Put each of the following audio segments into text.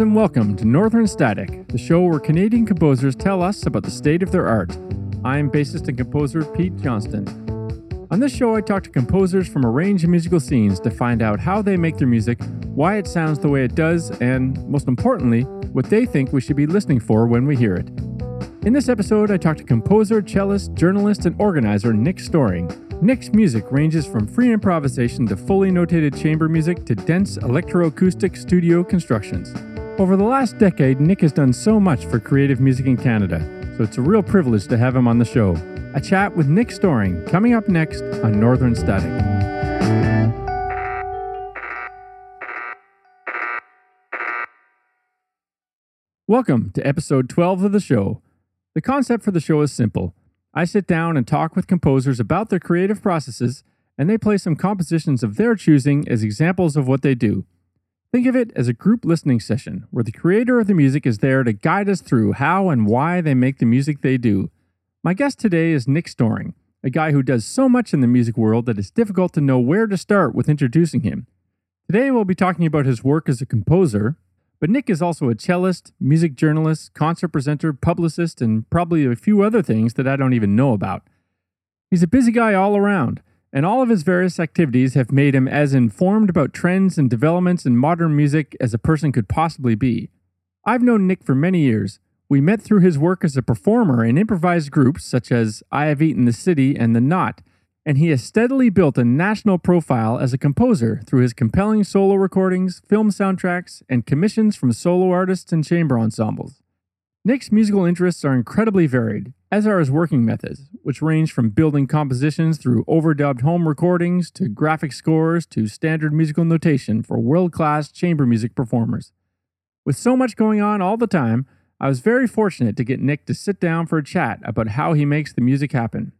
and welcome to Northern Static, the show where Canadian composers tell us about the state of their art. I'm bassist and composer Pete Johnston. On this show, I talk to composers from a range of musical scenes to find out how they make their music, why it sounds the way it does, and most importantly, what they think we should be listening for when we hear it. In this episode, I talk to composer, cellist, journalist, and organizer Nick Storring. Nick's music ranges from free improvisation to fully notated chamber music to dense electroacoustic studio constructions. Over the last decade, Nick has done so much for creative music in Canada, so it's a real privilege to have him on the show. A chat with Nick Storring coming up next on Northern Static. Welcome to episode 12 of the show. The concept for the show is simple. I sit down and talk with composers about their creative processes, and they play some compositions of their choosing as examples of what they do. Think of it as a group listening session where the creator of the music is there to guide us through how and why they make the music they do. My guest today is Nick Storring, a guy who does so much in the music world that it's difficult to know where to start with introducing him. Today we'll be talking about his work as a composer, but Nick is also a cellist, music journalist, concert presenter, publicist, and probably a few other things that I don't even know about. He's a busy guy all around, and all of his various activities have made him as informed about trends and developments in modern music as a person could possibly be. I've known Nick for many years. We met through his work as a performer in improvised groups such as I Have Eaten the City and The Knot, and he has steadily built a national profile as a composer through his compelling solo recordings, film soundtracks, and commissions from solo artists and chamber ensembles. Nick's musical interests are incredibly varied, as are his working methods, which range from building compositions through overdubbed home recordings to graphic scores to standard musical notation for world class chamber music performers. With so much going on all the time, I was very fortunate to get Nick to sit down for a chat about how he makes the music happen.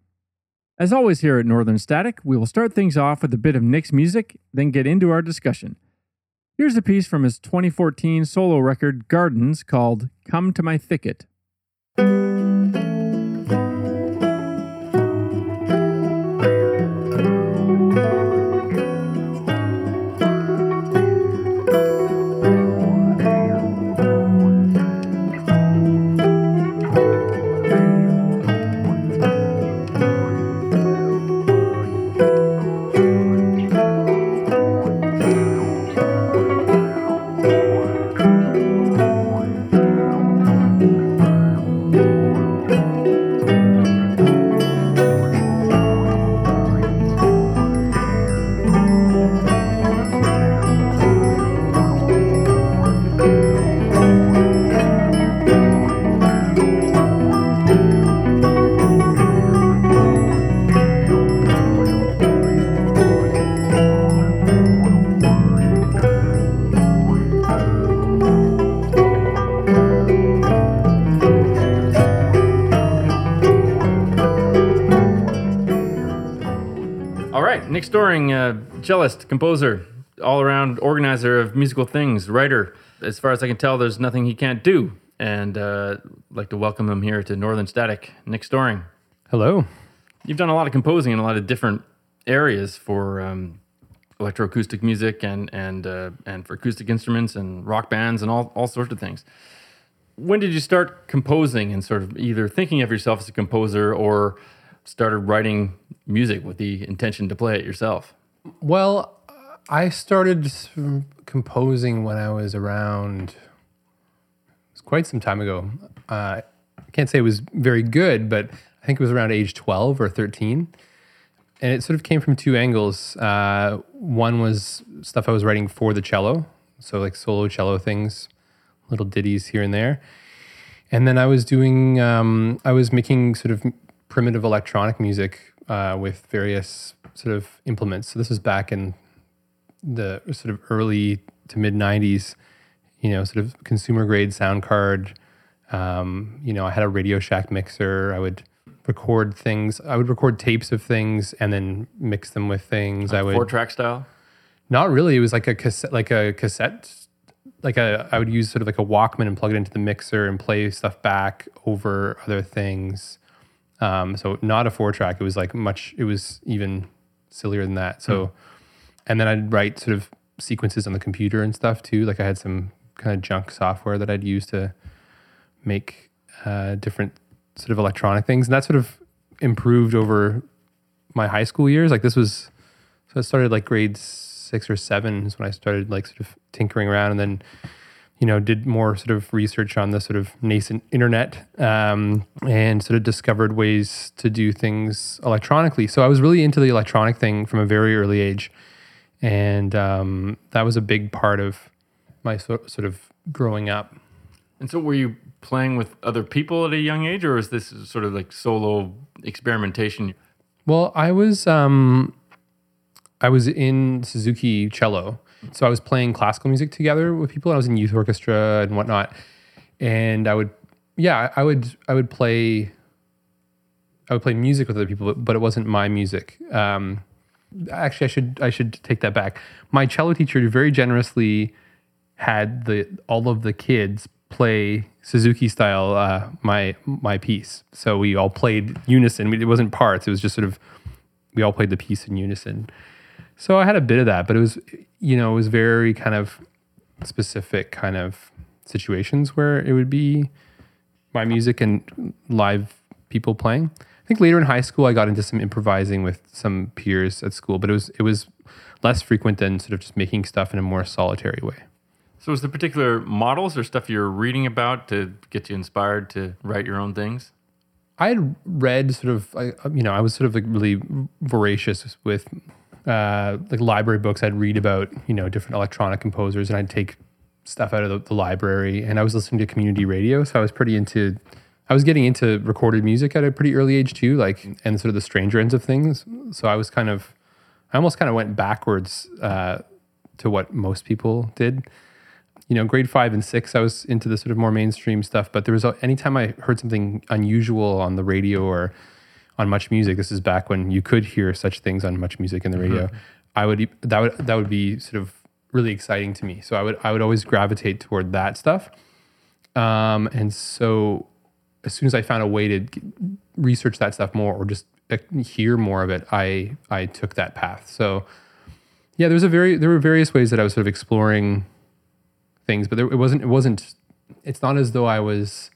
As always, here at Northern Static, we will start things off with a bit of Nick's music, then get into our discussion. Here's a piece from his 2014 solo record Gardens called Come to My Thicket. Storring, uh, cellist, composer, all around organizer of musical things, writer. As far as I can tell, there's nothing he can't do. And uh, I'd like to welcome him here to Northern Static. Nick Storring, Hello. you've done a lot of composing in a lot of different areas for um, electroacoustic music and and uh, and for acoustic instruments and rock bands and all all sorts of things. When did you start composing and sort of either thinking of yourself as a composer or started writing music with the intention to play it yourself? Well, I started composing when I was around, it was quite some time ago. Uh, I can't say it was very good, but I think it was around age 12 or 13. And it sort of came from two angles. Uh, one was stuff I was writing for the cello, so like solo cello things, little ditties here and there. And then I was doing, um, I was making sort of primitive electronic music uh, with various sort of implements. So this was back in the sort of early to mid 90s, you know, sort of consumer grade sound card. Um, you know, I had a Radio Shack mixer. I would record things. I would record tapes of things and then mix them with things. I would Four track style? not really. It was like a cassette, like a cassette, like a. I would use sort of like a Walkman and plug it into the mixer and play stuff back over other things. Um, so not a four track. It was like much. It was even sillier than that. So, and then I'd write sort of sequences on the computer and stuff too. Like I had some kind of junk software that I'd use to make uh, different sort of electronic things, and that sort of improved over my high school years. Like this was, so I started like grade six or seven is when I started like sort of tinkering around, and then you know did more sort of research on the sort of nascent internet um, and sort of discovered ways to do things electronically. So I was really into the electronic thing from a very early age, and um, that was a big part of my sort sort of growing up. And so, were you playing with other people at a young age, or is this sort of like solo experimentation? Well, I was um, I was in Suzuki cello, so I was playing classical music together with people. I was in youth orchestra and whatnot, and I would, yeah, I would, I would play, I would play music with other people, but, but it wasn't my music. Um, actually, I should, I should take that back. My cello teacher very generously had the all of the kids play Suzuki style uh, my my piece. So we all played unison. It wasn't parts. It was just sort of we all played the piece in unison. So I had a bit of that, but it was you know it was very kind of specific kind of situations where it would be my music and live people playing. I think later in high school I got into some improvising with some peers at school, but it was it was less frequent than sort of just making stuff in a more solitary way. So, was there particular models or stuff you're reading about to get you inspired to write your own things? I had read sort of, I, you know, I was sort of like really voracious with uh, like library books. I'd read about, you know, different electronic composers and I'd take stuff out of the, the library. And I was listening to community radio. So I was pretty into, I was getting into recorded music at a pretty early age too, like, and sort of the stranger ends of things. So I was kind of, I almost kind of went backwards uh, to what most people did you know, grade five and six, I was into the sort of more mainstream stuff. But there was anytime I heard something unusual on the radio or on Much Music, this is back when you could hear such things on Much Music in the radio. Mm-hmm. I would that would that would be sort of really exciting to me. So I would I would always gravitate toward that stuff. Um, and so as soon as I found a way to research that stuff more or just uh, hear more of it, I I took that path. So yeah, there was a very there were various ways that I was sort of exploring things, but there, it wasn't. It wasn't. It's not as though I was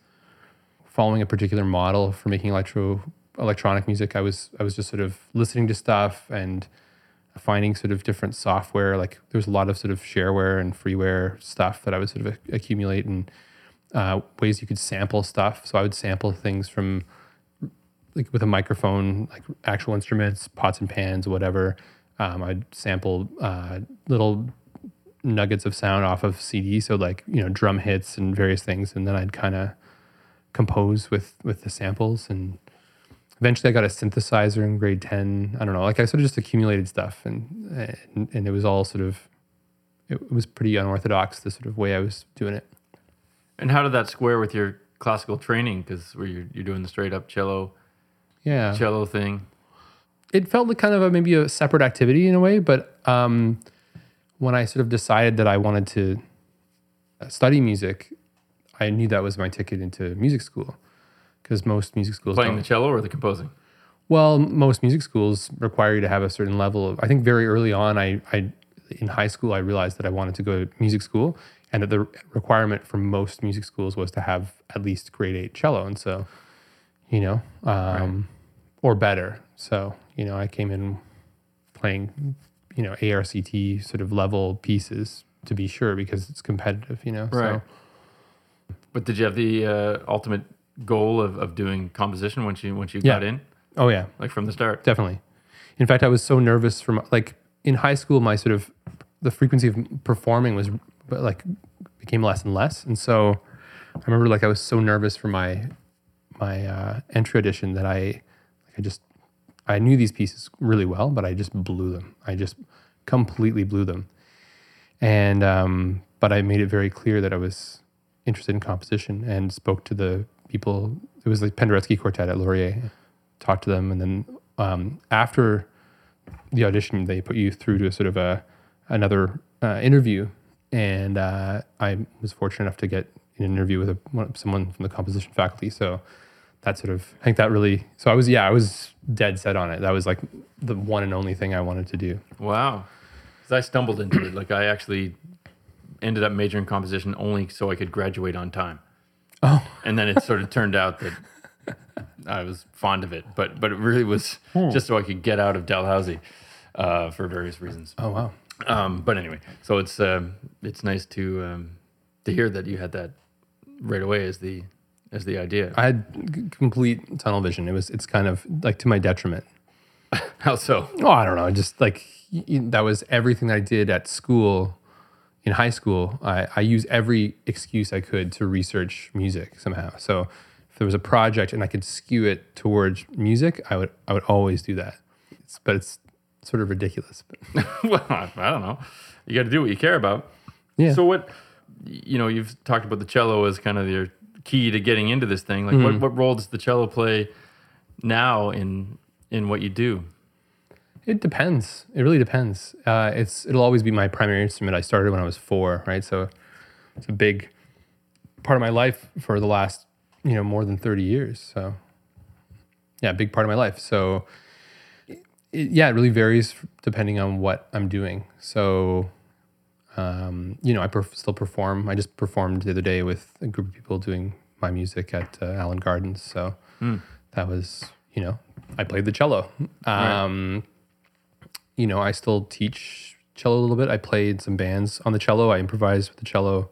following a particular model for making electro electronic music. I was I was just sort of listening to stuff and finding sort of different software. Like there was a lot of sort of shareware and freeware stuff that I would sort of accumulate and uh, ways you could sample stuff. So I would sample things from like with a microphone, like actual instruments, pots and pans, whatever. Um, I'd sample uh, little nuggets of sound off of CD. So like you know drum hits and various things, and then I'd kind of compose with with the samples. And eventually, I got a synthesizer in grade ten. I don't know, like I sort of just accumulated stuff, and and, and it was all sort of it was pretty unorthodox the sort of way I was doing it. And how did that square with your classical training? Because where you're you're doing the straight up cello, yeah, cello thing. It felt like kind of a, maybe a separate activity in a way, but um, when I sort of decided that I wanted to study music, I knew that was my ticket into music school because most music schools playing don't. the cello or the composing. Well, most music schools require you to have a certain level of. I think very early on, I, I in high school, I realized that I wanted to go to music school, and that the requirement for most music schools was to have at least grade eight cello, and so, you know, um, right. or better. So, you know, I came in playing you know ARCT sort of level pieces to be sure because it's competitive, you know. Right. So. But did you have the uh, ultimate goal of, of doing composition once you once you yeah. got in? Oh yeah, like from the start. Definitely. In fact, I was so nervous from like in high school. My sort of the frequency of performing was like became less and less, and so I remember like I was so nervous for my my uh, entry audition that I like I just I knew these pieces really well, but I just blew them. I just completely blew them. And um, but I made it very clear that I was interested in composition and spoke to the people. It was the Penderecki Quartet at Laurier. Talked to them, and then um, after the audition, they put you through to a sort of a another uh, interview. And uh, I was fortunate enough to get an interview with a, someone from the composition faculty. So that sort of I think that really so I was yeah I was dead set on it. That was like the one and only thing I wanted to do. Wow, because I stumbled into it. Like I actually ended up majoring in composition only so I could graduate on time. Oh, And then it sort of turned out that I was fond of it, but but it really was just so I could get out of Dalhousie uh, for various reasons. oh wow. Um, but anyway, so it's um, it's nice to um, to hear that you had that right away as the as the idea. I had complete tunnel vision. It was it's kind of like to my detriment. How so? Oh, I don't know. I just like that was everything that I did at school, in high school. I, I use every excuse I could to research music somehow. So if there was a project and I could skew it towards music, I would I would always do that. It's, but it's sort of ridiculous. But well, I don't know. You got to do what you care about. Yeah. So what? You know, you've talked about the cello as kind of your key to getting into this thing. Like, Mm-hmm. what what role does the cello play now in in what you do? It depends. It really depends. Uh, it's it'll always be my primary instrument. I started when I was four, right? So it's a big part of my life for the last you know more than thirty years. So yeah, big part of my life. So it, yeah, it really varies depending on what I'm doing. So um, you know, I perf- still perform. I just performed the other day with a group of people doing my music at uh, Allan Gardens. So that was you know I played the cello. Um, you know, I still teach cello a little bit. I played some bands on the cello. I improvised with the cello,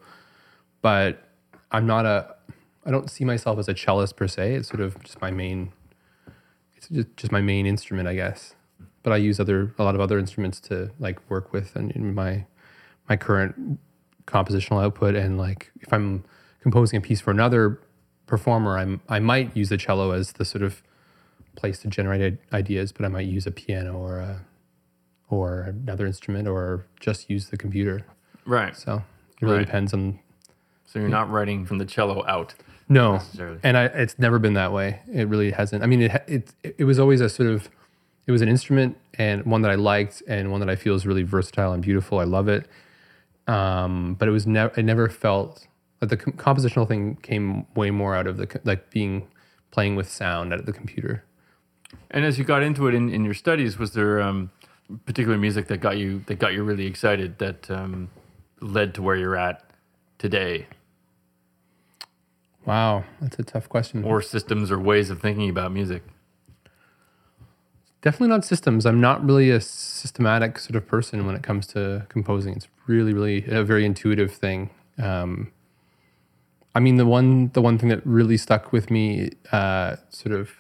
but I'm not a. I don't see myself as a cellist per se. It's sort of just my main. It's just, just my main instrument, I guess. But I use other a lot of other instruments to like work with and in my my current compositional output. And like if I'm composing a piece for another performer, I'm I might use the cello as the sort of place to generate ideas, but I might use a piano or a or another instrument or just use the computer. Right. So it really Right. depends on So you're not writing from the cello out. no, and I it's never been that way. It really hasn't. I mean, it it it was always a sort of it was an instrument and one that I liked and one that I feel is really versatile and beautiful. I love it. Um, but it was never. It never felt like the com- compositional thing came way more out of the like being playing with sound at the computer. And as you got into it in, in your studies, was there um, particular music that got you that got you really excited that um, led to where you're at today, Wow, that's a tough question. or systems or ways of thinking about music? Definitely not systems. I'm not really a systematic sort of person when it comes to composing. It's really, really a very intuitive thing. Um, I mean, the one the one thing that really stuck with me, uh, sort of.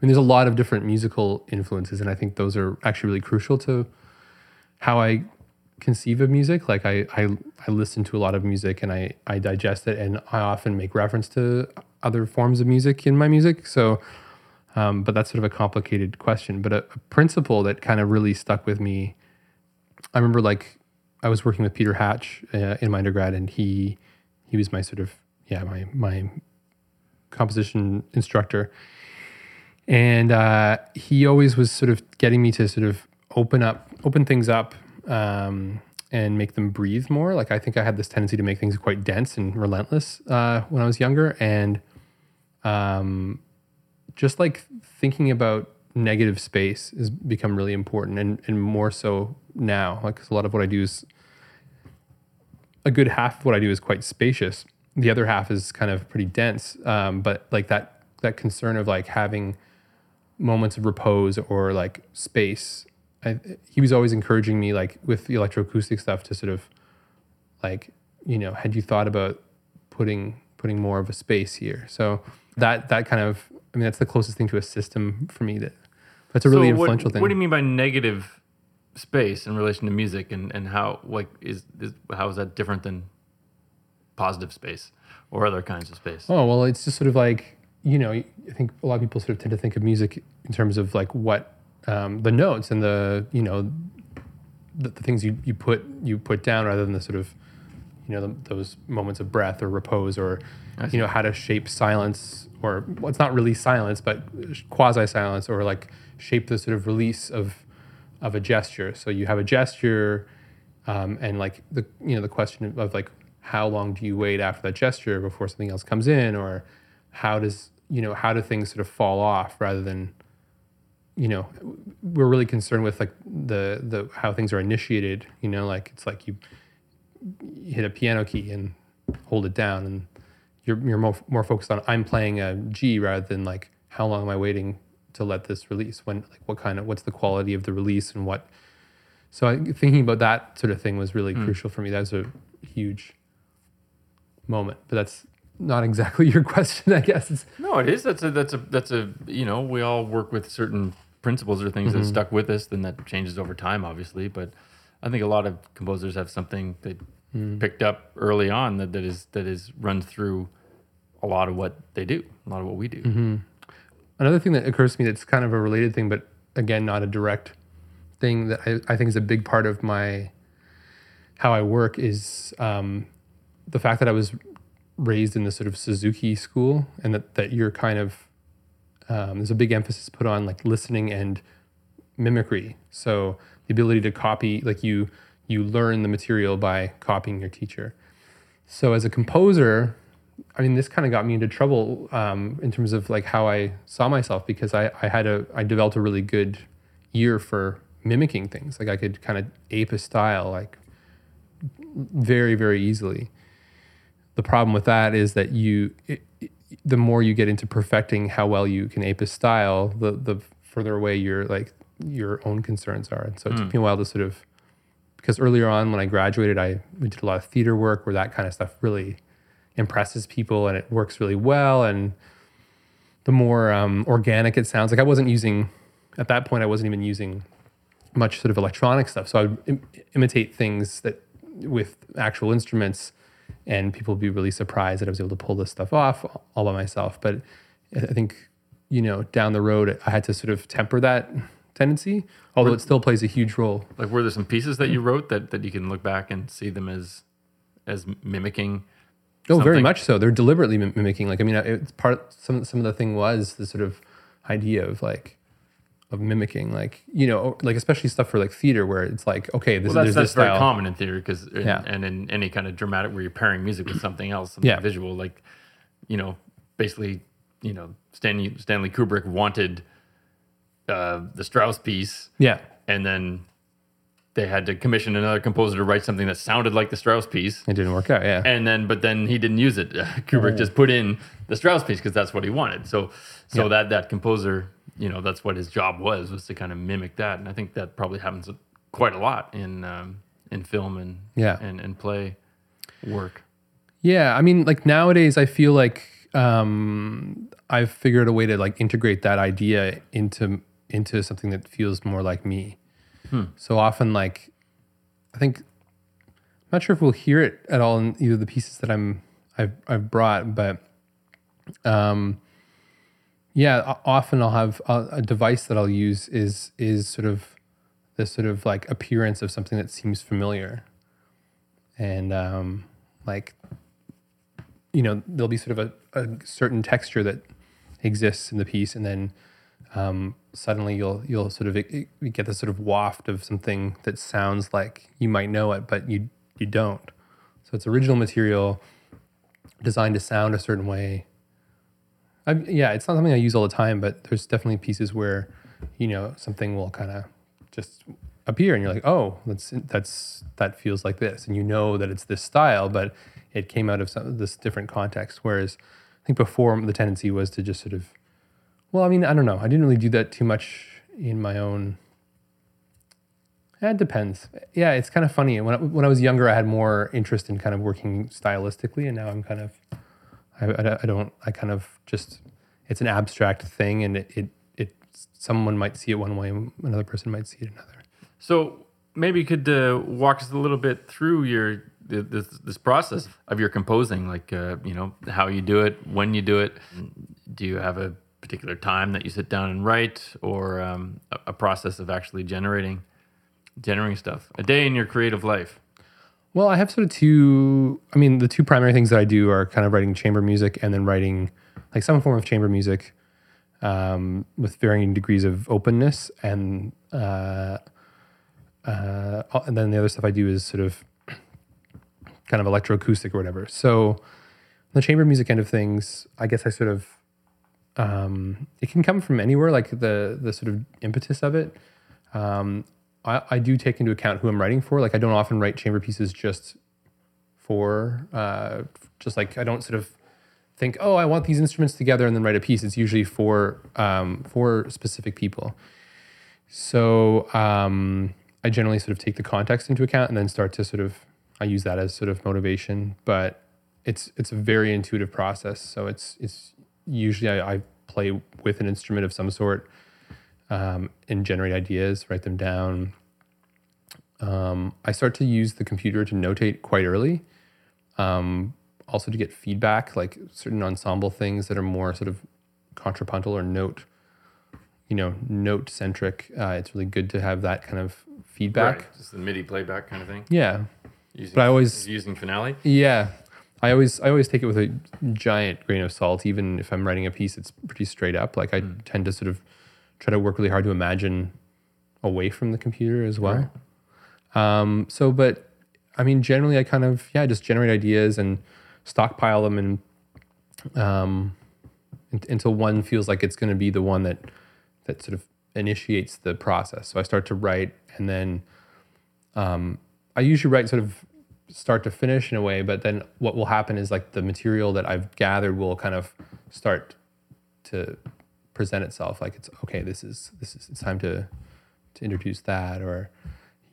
Mean, there's a lot of different musical influences, and I think those are actually really crucial to how I conceive of music. Like I, I, I listen to a lot of music and I, I digest it, and I often make reference to other forms of music in my music. So, um, but that's sort of a complicated question. But a, a principle that kind of really stuck with me. I remember like I was working with Peter Hatch uh, in my undergrad, and he he was my sort of yeah my my composition instructor, and uh, he always was sort of getting me to sort of open up open things up um, and make them breathe more. Like I think I had this tendency to make things quite dense and relentless uh, when I was younger, and um, just like thinking about negative space has become really important and, and more so now. Like a lot of what i do is a good half of what i do is quite spacious. The other half is kind of pretty dense um, but like that that concern of like having moments of repose or like space. I, he was always encouraging me like with the electroacoustic stuff to sort of like you know had you thought about putting putting more of a space here? So that that kind of i mean that's the closest thing to a system for me that that's a really So what- influential thing. What do you mean by negative space in relation to music, and, and how like is, is how is that different than positive space or other kinds of space? Oh well, it's just sort of like you know, I think a lot of people sort of tend to think of music in terms of like what um, the notes and the you know the, the things you, you put you put down rather than the sort of you know the, those moments of breath or repose or you know how to shape silence or well, it's not really silence but quasi silence or like shape the sort of release of of a gesture. So you have a gesture, um, and like the you know the question of, of like how long do you wait after that gesture before something else comes in, or how does you know how do things sort of fall off rather than you know we're really concerned with like the the how things are initiated. You know, like it's like you hit a piano key and hold it down, and you're you're more more focused on I'm playing a G rather than like how long am I waiting to let this release? When like what kind of what's the quality of the release and what? So I, thinking about that sort of thing was really hmm. crucial for me. That was a huge moment, but that's not exactly your question. I guess it's No, it is. That's a that's a that's a you know we all work with certain principles or things that mm-hmm. stuck with us. Then that changes over time, obviously. But I think a lot of composers have something they mm. picked up early on that, that is that is runs through a lot of what they do, a lot of what we do. Mm-hmm. Another thing that occurs to me that's kind of a related thing, but again, not a direct thing that I, I think is a big part of my how I work is um, the fact that I was raised in this sort of Suzuki school, and that that you're kind of um, there's a big emphasis put on like listening and mimicry. So the ability to copy, like you you learn the material by copying your teacher. So as a composer, I mean, this kind of got me into trouble um, in terms of like how I saw myself because I, I had a I developed a really good ear for mimicking things. Like I could kind of ape a style like very very easily. The problem with that is that you it, it- the more you get into perfecting how well you can ape a style, the the further away your like your own concerns are. And so it took me a while to sort of because earlier on when I graduated, I we did a lot of theater work where that kind of stuff really impresses people and it works really well. And the more um, organic it sounds, like I wasn't using at that point, I wasn't even using much sort of electronic stuff. So I would Im- imitate things that with actual instruments, and people would be really surprised that I was able to pull this stuff off all by myself. But I think you know down the road, I had to sort of temper that tendency, although it still plays a huge role. Like, were there some pieces that you wrote that that you can look back and see them as as mimicking? Oh, very much so. They're deliberately mimicking. Like, I mean, it's part. Some some of the thing was the sort of idea of like of mimicking, like you know, like especially stuff for like theater where it's like, okay, this Well, that's, that's very common in theater because Yeah. and in any kind of dramatic where you're pairing music with something else, something Yeah. visual, like you know, basically, you know, Stanley Stanley Kubrick wanted uh, the Strauss piece, Yeah, and then they had to commission another composer to write something that sounded like the Strauss piece. it didn't work out. Yeah, And then, but then he didn't use it. Kubrick just put in the Strauss piece because that's what he wanted. So, so Yeah. that that composer, you know, that's what his job was was to kind of mimic that. And I think that probably happens quite a lot in um, in film and Yeah. and and play work. Yeah, I mean, like nowadays, I feel like um, I've figured a way to like integrate that idea into into something that feels more like me. So often, like, I think I'm not sure if we'll hear it at all in either the pieces that I'm I've I've brought, but um, yeah, often I'll have a, a device that I'll use is is sort of the sort of like appearance of something that seems familiar, and um, like you know there'll be sort of a, a certain texture that exists in the piece and then um, suddenly you'll you'll sort of get this sort of waft of something that sounds like you might know it but you you don't. So it's original material designed to sound a certain way I, yeah it's not something i use all the time but there's definitely pieces where you know something will kind of just appear and you're like oh that's that's that feels like this. And you know that it's this style but it came out of some this different context. Whereas i think before the tendency was to just sort of well i mean i don't know. I didn't really do that too much in my own yeah, it depends. Yeah it's kind of funny. When I, when I was younger i had more interest in kind of working stylistically and now i'm kind of i, I, I don't i kind of just it's an abstract thing and it, it it someone might see it one way and another person might see it another So maybe you could uh, walk us a little bit through your this this process of your composing, like uh, you know how you do it, when you do it. Do you have a particular time that you sit down and write, or um, a, a process of actually generating generating stuff? A day in your creative life. Well, I have sort of two. I mean, the two primary things that I do are kind of writing chamber music and then writing like some form of chamber music um, with varying degrees of openness. And uh, uh, and then the other stuff I do is sort of kind of electroacoustic or whatever. So the chamber music end of things, I guess I sort of um, it can come from anywhere, like the the sort of impetus of it. Um, I, I do take into account who I'm writing for. Like I don't often write chamber pieces just for uh, just like I don't sort of think, oh, I want these instruments together and then write a piece. It's usually for um, for specific people. So um, I generally sort of take the context into account and then start to sort of I use that as sort of motivation. But it's it's a very intuitive process. So it's it's usually I, I play with an instrument of some sort um, and generate ideas, write them down. Um, I start to use the computer to notate quite early. Um, also to get feedback, like certain ensemble things that are more sort of contrapuntal or note, you know, note centric. Uh, it's really good to have that kind of feedback. Right. Just the MIDI playback kind of thing. Yeah, Using, But I always- using Finale. yeah. I always I always take it with a giant grain of salt. Even if I'm writing a piece, it's pretty straight up. Like I tend to sort of try to work really hard to imagine away from the computer as well. Um, so, but I mean, generally, I kind of yeah, just generate ideas and stockpile them, and um, until one feels like it's going to be the one that that sort of initiates the process. So I start to write, and then um, I usually write sort of start to finish in a way. But then what will happen is like the material that I've gathered will kind of start to present itself. Like it's okay. This is this is it's time to to introduce that or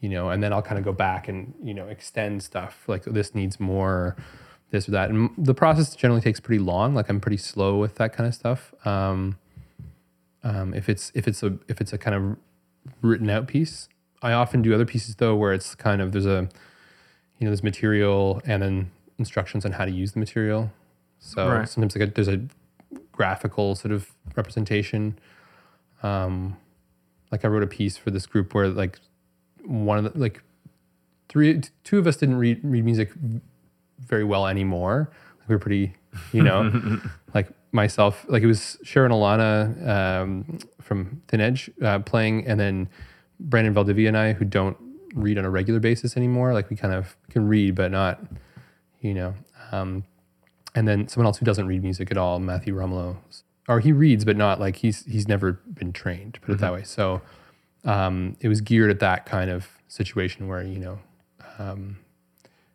you know and then i'll kind of go back and you know extend stuff like this needs more this or that and the process generally takes pretty long like i'm pretty slow with that kind of stuff um, um, if it's if it's a if it's a kind of written out piece i often do other pieces though where it's kind of there's a you know there's material and then instructions on how to use the material so Right. sometimes like a, there's a graphical sort of representation um, like I wrote a piece for this group where like one of the like three two of us didn't read read music very well anymore. We were pretty, you know, like myself, like it was Sharon Alana um, from Thin Edge uh, playing, and then Brandon Valdivia and I, who don't read on a regular basis anymore. Like we kind of can read, but not, you know. Um, and then someone else who doesn't read music at all, Matthew Romulo, or he reads, but not like he's he's never been trained, put it that way. So um, it was geared at that kind of situation where you know, um,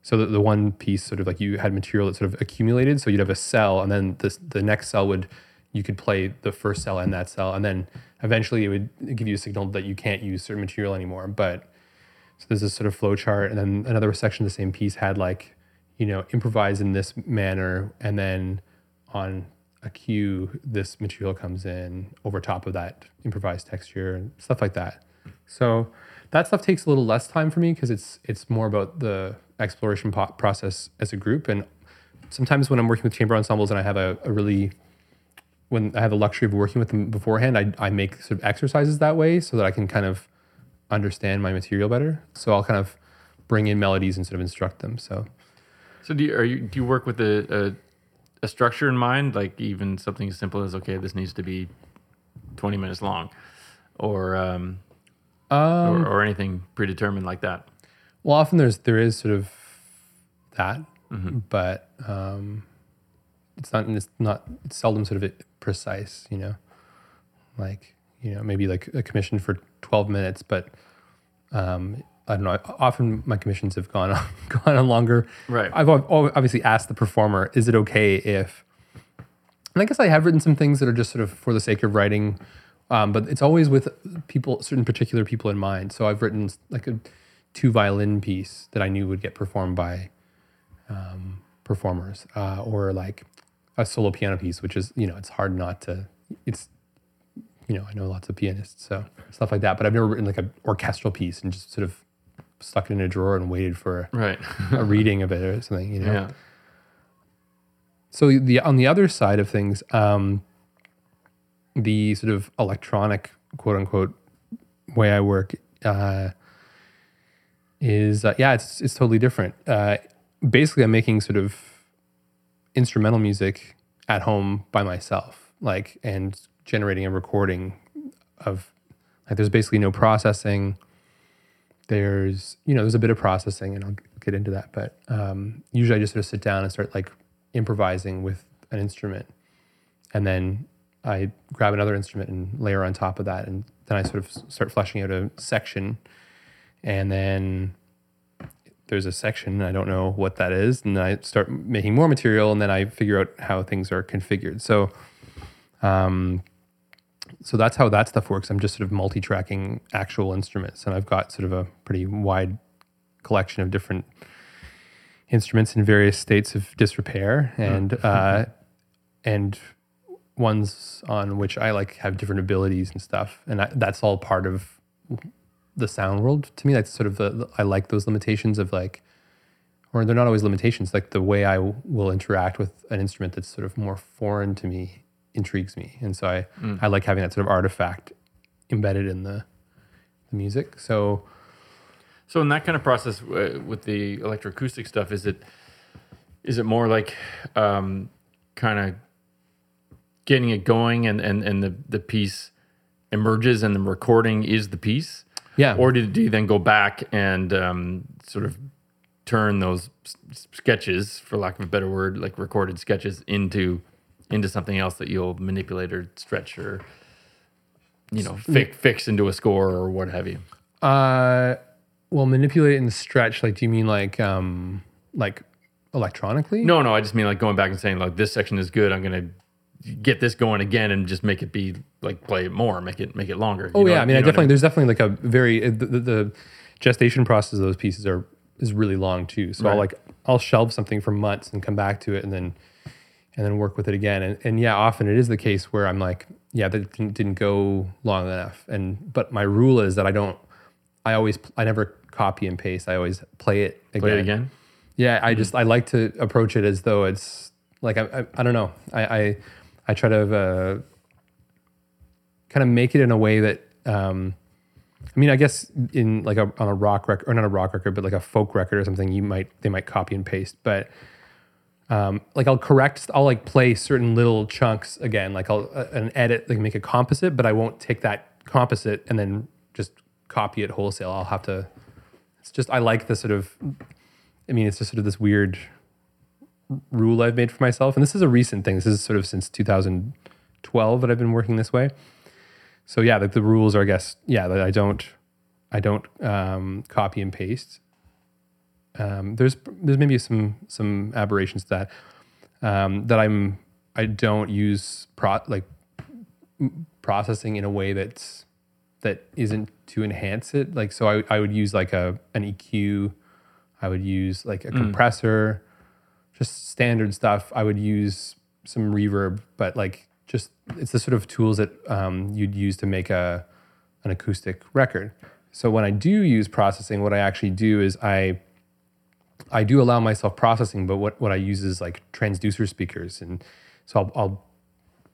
so the, the one piece sort of like you had material that sort of accumulated, so you'd have a cell, and then this the next cell would you could play the first cell and that cell, and then eventually it would give you a signal that you can't use certain material anymore. But so there's this sort of flow chart, and then another section of the same piece had like, you know, improvise in this manner, and then on a cue, this material comes in over top of that improvised texture and stuff like that. So that stuff takes a little less time for me because it's it's more about the exploration po- process as a group. And sometimes when I'm working with chamber ensembles and I have a, a really when I have the luxury of working with them beforehand, I, I make sort of exercises that way so that I can kind of understand my material better. So I'll kind of bring in melodies and sort of instruct them. So So do you, are you do you work with a, a a structure in mind, like even something as simple as okay, this needs to be twenty minutes long, or um, or, or anything predetermined like that? Well, often there's there is sort of that, but um, it's not it's not it's seldom sort of precise. You know, like you know maybe like a commission for twelve minutes, but um, I don't know. Often my commissions have gone on, gone on longer. Right. I've ob- ob- obviously asked the performer, is it okay if? And I guess I have written some things that are just sort of for the sake of writing, um, but it's always with people, certain particular people in mind. So I've written like a two violin piece that I knew would get performed by um, performers, uh, or like a solo piano piece, which is you know it's hard not to. It's you know I know lots of pianists, so stuff like that. But I've never written like an orchestral piece and just sort of stuck it in a drawer and waited for Right. a reading of it or something. You know. yeah. So the on the other side of things, um, the sort of electronic quote unquote way I work uh, is uh, yeah, it's it's totally different. Uh, basically, I'm making sort of instrumental music at home by myself, like and generating a recording of like there's basically no processing. There's you know there's a bit of processing, and I'll get into that, but um, usually I just sort of sit down and start like improvising with an instrument, and then I grab another instrument and layer on top of that, and then I sort of start fleshing out a section, and then there's a section and I don't know what that is, and I start making more material, and then I figure out how things are configured. So, um, so that's how that stuff works. I'm just sort of multi-tracking actual instruments, and I've got sort of a pretty wide collection of different instruments in various states of disrepair, and uh, and ones on which I like have different abilities and stuff, and I, that's all part of the sound world to me. That's sort of the I like those limitations of like, or they're not always limitations. Like the way I will interact with an instrument that's sort of more foreign to me intrigues me, and so I I like having that sort of artifact embedded in the the music. So So in that kind of process uh, with the electroacoustic stuff, is it is it more like um, kind of getting it going and, and, and the, the piece emerges and the recording is the piece? yeah, Or did, do you then go back and um, sort of turn those sketches, for lack of a better word, like recorded sketches into into something else that you'll manipulate or stretch or you know fix, fix into a score or what have you? Uh, well, manipulate and stretch. Like, do you mean like um like electronically? No, no, I just mean like going back and saying like this section is good. I'm gonna get this going again and just make it be like play it more, make it make it longer. Oh You know- yeah, I mean, I know what definitely there's definitely like a very uh, the, the, the gestation process of those pieces are is really long too. So I'll like I'll shelve something for months and come back to it and then and then work with it again. And and yeah, often it is the case where I'm like, yeah, that didn't, didn't go long enough. And but my rule is that I don't. I always I never copy and paste. I always play it again. play it again. Yeah, I just I like to approach it as though it's like I I, I don't know. I, I I try to uh, kind of make it in a way that um, I mean I guess in like a on a rock record or not a rock record but like a folk record or something you might they might copy and paste but um, like I'll correct I'll like play certain little chunks again like I'll uh, an edit like make a composite but I won't take that composite and then just copy it wholesale I'll have to it's just I like the sort of I mean, it's just sort of this weird rule I've made for myself. And this is a recent thing. This is sort of since 2012 that I've been working this way. So yeah, like the rules are, I guess, yeah, that I don't, I don't um, copy and paste. Um, there's there's maybe some some aberrations to that um, that I'm I don't use pro like processing in a way that's that isn't to enhance it. Like so, I I would use like a an EQ. I would use like a compressor, just standard stuff. I would use some reverb, but like just it's the sort of tools that um, you'd use to make a an acoustic record. So when I do use processing, what I actually do is I I do allow myself processing, but what, what I use is like transducer speakers, and so I'll, I'll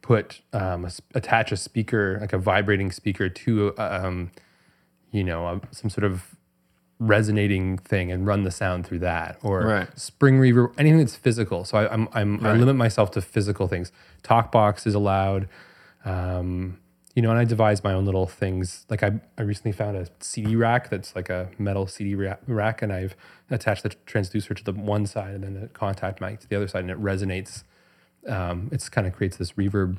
put um, a attach a speaker, like a vibrating speaker, to uh, um, you know a, some sort of resonating thing, and run the sound through that, or Right. spring reverb, anything that's physical. So I, I'm, I'm I limit myself to physical things. Talkbox is allowed. Um, you know, and I devise my own little things. Like I, I recently found a CD rack that's like a metal CD rack, and I've attached the transducer to the one side and then the contact mic to the other side, and it resonates. Um, it's kind of creates this reverb,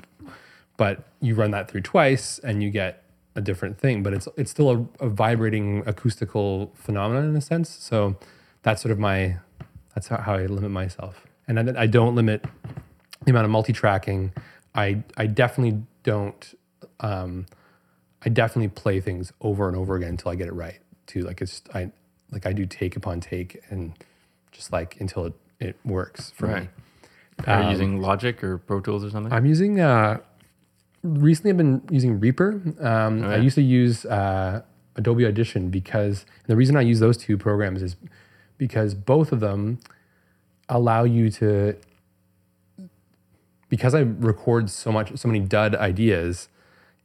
but you run that through twice, and you get a different thing. But it's it's still a, a vibrating acoustical phenomenon in a sense. So that's sort of my that's how, how I limit myself, and I, I don't limit the amount of multi-tracking. I I definitely don't. Um, I definitely play things over and over again until I get it right. Too like it's I like I do take upon take and just like until it it works for Right. me. Are you Um, using Logic or Pro Tools or something? I'm using uh, recently. I've been using Reaper. Um, Oh, I used to use uh, Adobe Audition because the reason I use those two programs is because both of them allow you to because I record so much so many dud ideas.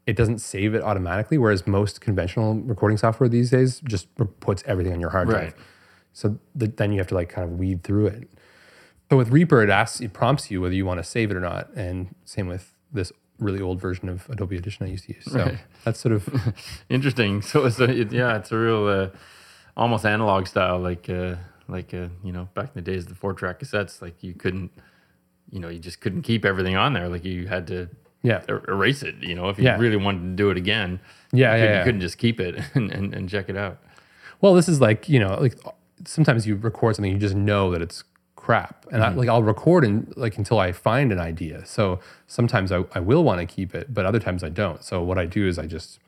It doesn't save it automatically, whereas most conventional recording software these days just puts everything on your hard drive. Right. So th- then you have to like kind of weed through it. So with Reaper, it asks, it prompts you whether you want to save it or not, and same with this really old version of Adobe Audition I used to use. So Right. that's sort of Interesting. So it's a, it, yeah, it's a real uh, almost analog style, like uh, like uh, you know back in the days of the four track cassettes. Like you couldn't, you know, you just couldn't keep everything on there. Like you had to yeah, er- erase it. You know, if you Yeah. really wanted to do it again, Yeah, you, yeah, couldn't, yeah. you couldn't just keep it and, and, and check it out. Well, this is like you know, like sometimes you record something you just know that it's crap and I, like i'll record and like until i find an idea so sometimes i, I will want to keep it but other times i don't so what i do is i just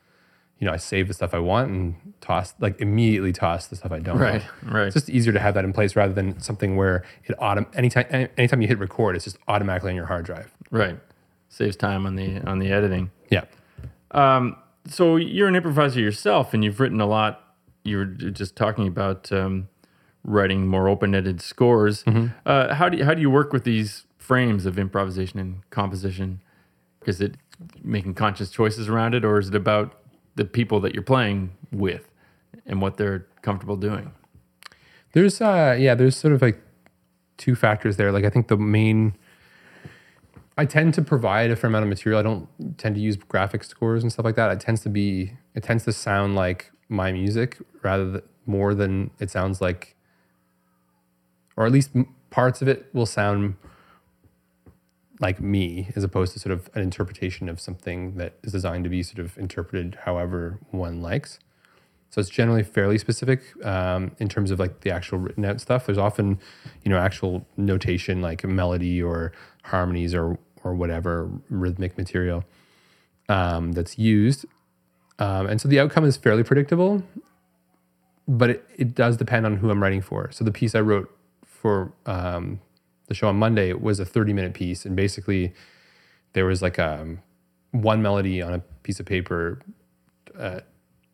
you know i save the stuff i want and toss like immediately toss the stuff i don't Right, want. right. it's just easier to have that in place rather than something where it autom- anytime any- anytime you hit record it's just automatically on your hard drive Right. Saves time on the on the editing. yeah Um, so you're an improviser yourself, and you've written a lot. You were just talking about um, writing more open-ended scores. Uh, how do you, how do you work with these frames of improvisation and composition? Is it making conscious choices around it, or is it about the people that you're playing with and what they're comfortable doing? There's uh yeah, there's sort of like two factors there. Like I think the main I tend to provide a fair amount of material. I don't tend to use graphic scores and stuff like that. It tends to be it tends to sound like my music rather than more than it sounds like or at least parts of it will sound like me as opposed to sort of an interpretation of something that is designed to be sort of interpreted however one likes. So it's generally fairly specific um, in terms of like the actual written out stuff. There's often, you know, actual notation like melody or harmonies or or whatever rhythmic material um, that's used, um, and so the outcome is fairly predictable. But it, it does depend on who I'm writing for. So the piece I wrote for um, the show on Monday was a 30 minute piece, and basically there was like a one melody on a piece of paper uh,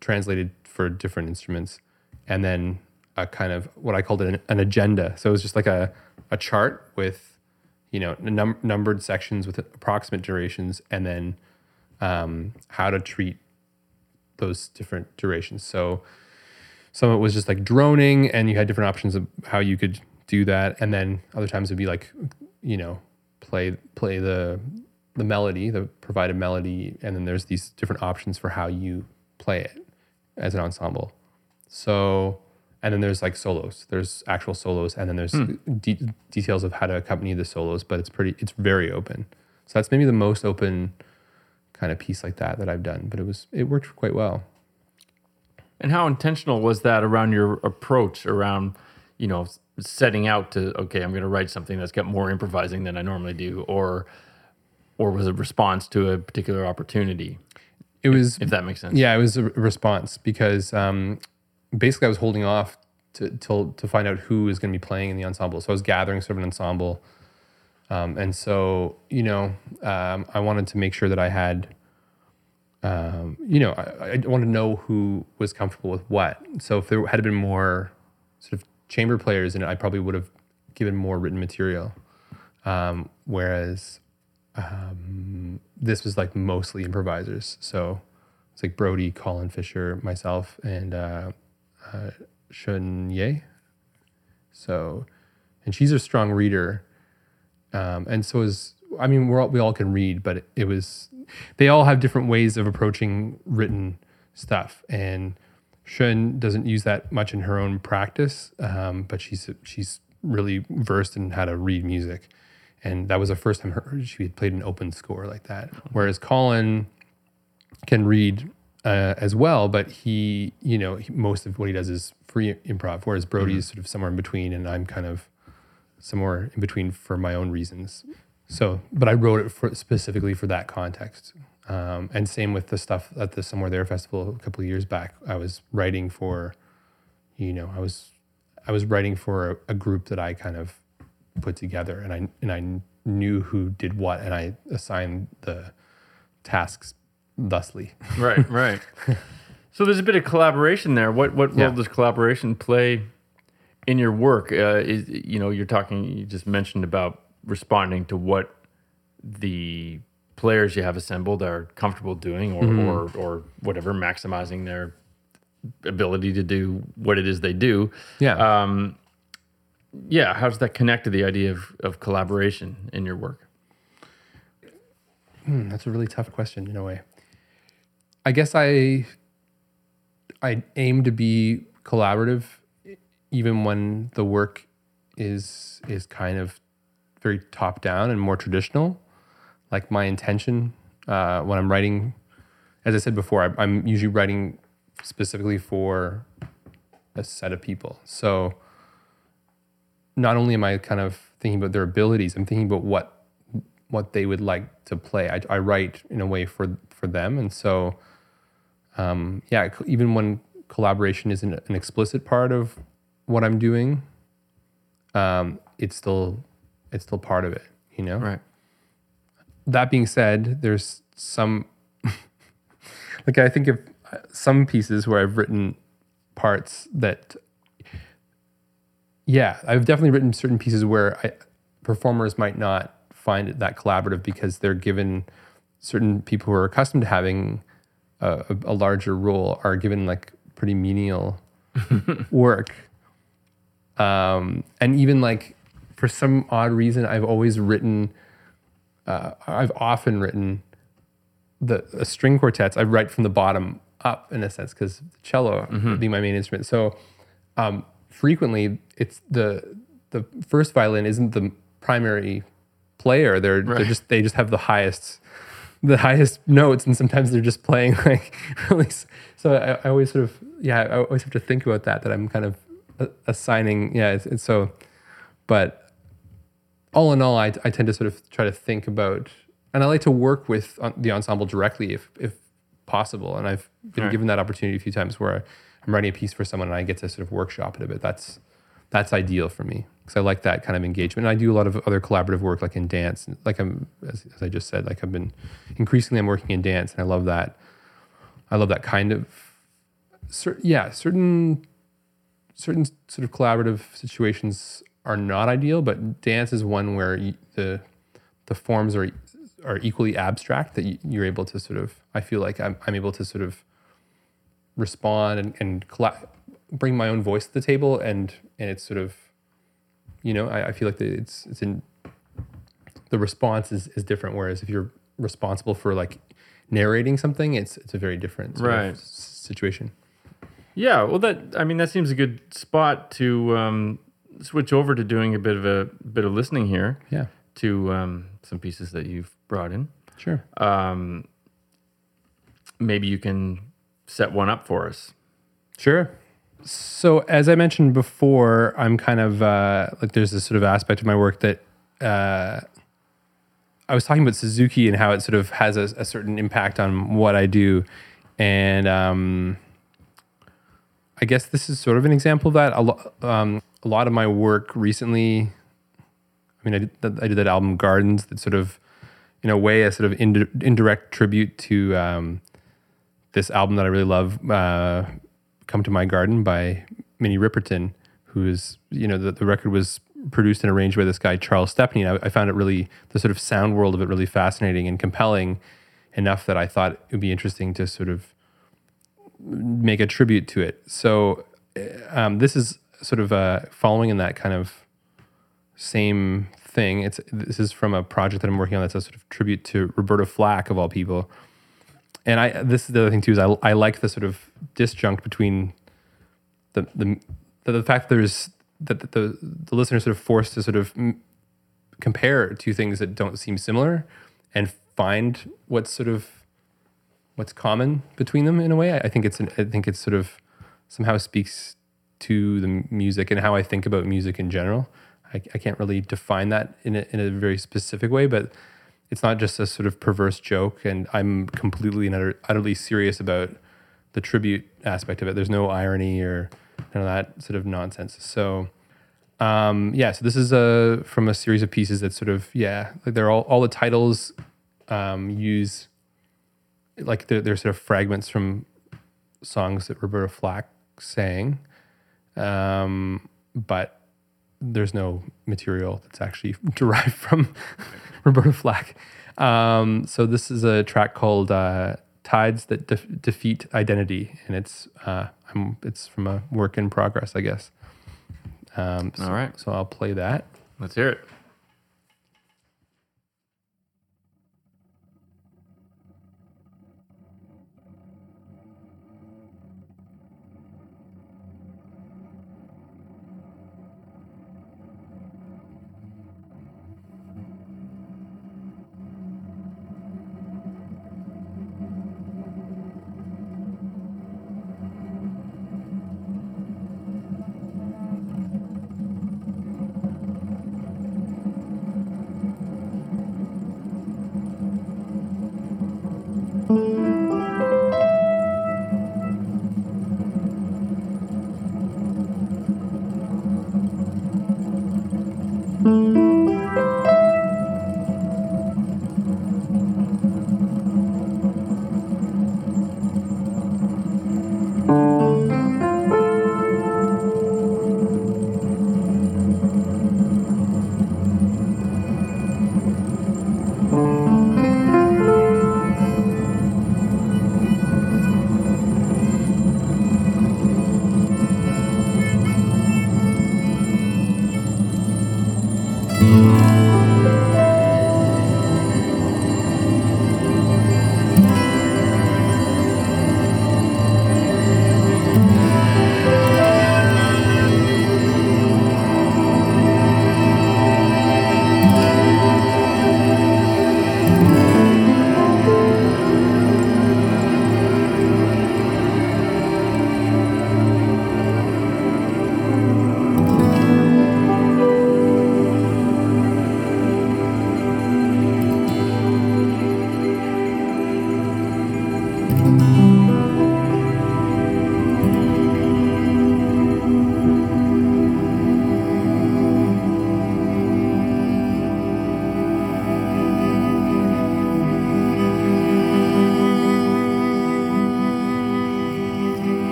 translated for different instruments, and then a kind of what I called an, an agenda. So it was just like a, a chart with, you know, num- numbered sections with approximate durations, and then um, how to treat those different durations. So some of it was just like droning, and you had different options of how you could do that, and then other times it'd be like, you know, play play the the melody, the provided melody, and then there's these different options for how you play it as an ensemble. So, and then there's like solos. There's actual solos, and then there's de- details of how to accompany the solos. But it's pretty, it's very open. So that's maybe the most open kind of piece like that that I've done. But it was, it worked quite well. And how intentional was that around your approach around, you know, setting out to okay, I'm going to write something that's got more improvising than I normally do, or or was it response to a particular opportunity? It was If that makes sense. Yeah, it was a response because um, basically I was holding off to till to find out who was going to be playing in the ensemble. So I was gathering sort of an ensemble, um, and so you know um, I wanted to make sure that I had, um, you know, I, I wanted to know who was comfortable with what. So if there had been more sort of chamber players in it, I probably would have given more written material. Um, whereas um, this was like mostly improvisers. So it's like Brody, Colin Fisher, myself, and uh, uh, Shun Ye. So, and she's a strong reader, um, and so is I mean we're all, we all can read, but it, it was they all have different ways of approaching written stuff, and Shun doesn't use that much in her own practice, um, but she's she's really versed in how to read music and that was the first time her, she had played an open score like that. Whereas Colin can read uh, as well, but he, you know, he, most of what he does is free improv. Whereas Brody is sort of somewhere in between, and I'm kind of somewhere in between for my own reasons. So, but I wrote it for specifically for that context. Um, and same with the stuff at the Somewhere There festival a couple of years back. I was writing for, you know, I was I was writing for a, a group that I kind of put together and I and I knew who did what and I assigned the tasks thusly. Right. Right. so there's a bit of collaboration there. What what Yeah. role does collaboration play in your work? Uh, is you know you're talking. You just mentioned about responding to what the players you have assembled are comfortable doing, or or or whatever, maximizing their ability to do what it is they do. Yeah. Um, yeah, how does that connect to the idea of, of collaboration in your work? Hmm, that's a really tough question in a way. I guess I I aim to be collaborative even when the work is is kind of very top down and more traditional. Like my intention uh, when I'm writing, as I said before, I, I'm usually writing specifically for a set of people. So not only am I kind of thinking about their abilities, I'm thinking about what what they would like to play. I, I write in a way for for them, and so um, yeah, even when collaboration isn't an explicit part of what I'm doing, um, it's still it's still part of it. You know, Right. that being said, there's some like I think of uh, some pieces where I've written parts that yeah, I've definitely written certain pieces where I, performers might not find it that collaborative because they're given certain people who are accustomed to having a, a, larger role are given like pretty menial work. Um, and even like for some odd reason, I've always written, uh, I've often written the, the string quartets. I write from the bottom up in a sense because cello being my main instrument. So um, frequently, it's the the first violin isn't the primary player. They're they're just they just have the highest the highest notes, and sometimes they're just playing like really. So I, I always sort of yeah, I always have to think about that. That I'm kind of uh, assigning yeah. It's, it's so, but all in all, I, I tend to sort of try to think about, and I like to work with the ensemble directly if if possible. And I've been Right. given that opportunity a few times where I'm writing a piece for someone and I get to sort of workshop it a bit. That's that's ideal for me because I like that kind of engagement. And I do a lot of other collaborative work, like in dance. Like I'm, as, as I just said, like I've been increasingly I'm working in dance, and I love that. I love that kind of, cer- yeah, certain certain sort of collaborative situations are not ideal, but dance is one where you, the the forms are are equally abstract that you, you're able to sort of. I feel like I'm I'm able to sort of respond and and bring my own voice to the table, and and it's sort of, you know, I, I feel like that it's it's in the response is is different. Whereas if you're responsible for like narrating something, it's it's a very different sort Right. situation. Yeah, well, that I mean, that seems a good spot to um, switch over to doing a bit of a bit of listening here Yeah, to um, some pieces that you've brought in. sure. Um, maybe you can set one up for us. Sure. So as I mentioned before, I'm kind of uh, like there's this sort of aspect of my work that uh, I was talking about Suzuki and how it sort of has a, a certain impact on what I do, and um, I guess this is sort of an example of that. A, lo- um, a lot of my work recently, I mean, I did, that- I did that album Gardens that sort of, in a way, a sort of indi- indirect tribute to um, this album that I really love, uh, "Come to My Garden" by Minnie Riperton, who is you know the, the record was produced and arranged by this guy Charles Stepney. And I, I found it really the sort of sound world of it really fascinating and compelling enough that I thought it would be interesting to sort of make a tribute to it. So uh, um, this is sort of uh, following in that kind of same thing. It's this is from a project that I'm working on that's a sort of tribute to Roberta Flack of all people. And I this is the other thing too is I, I like the sort of disjunct between the the the, the fact that there's that the, the the listener sort of forced to sort of compare two things that don't seem similar and find what's sort of what's common between them in a way. I, I think it's an, I think it's sort of somehow speaks to the music and how I think about music in general. I, I can't really define that in a, in a very specific way, but it's not just a sort of perverse joke. And I'm completely and utter, utterly serious about the tribute aspect of it. There's no irony or none of that sort of nonsense. So, um, yeah, so this is a from a series of pieces that sort of yeah, like they're all all the titles um, use like they're, they're sort of fragments from songs that Roberta Flack sang, um, but there's no material that's actually derived from Roberta Flack. Um, so this is a track called uh, "Tides That Def- Defeat Identity," and it's uh, I'm, it's from a work in progress, I guess. Um, so, All right. so I'll play that. Let's hear it.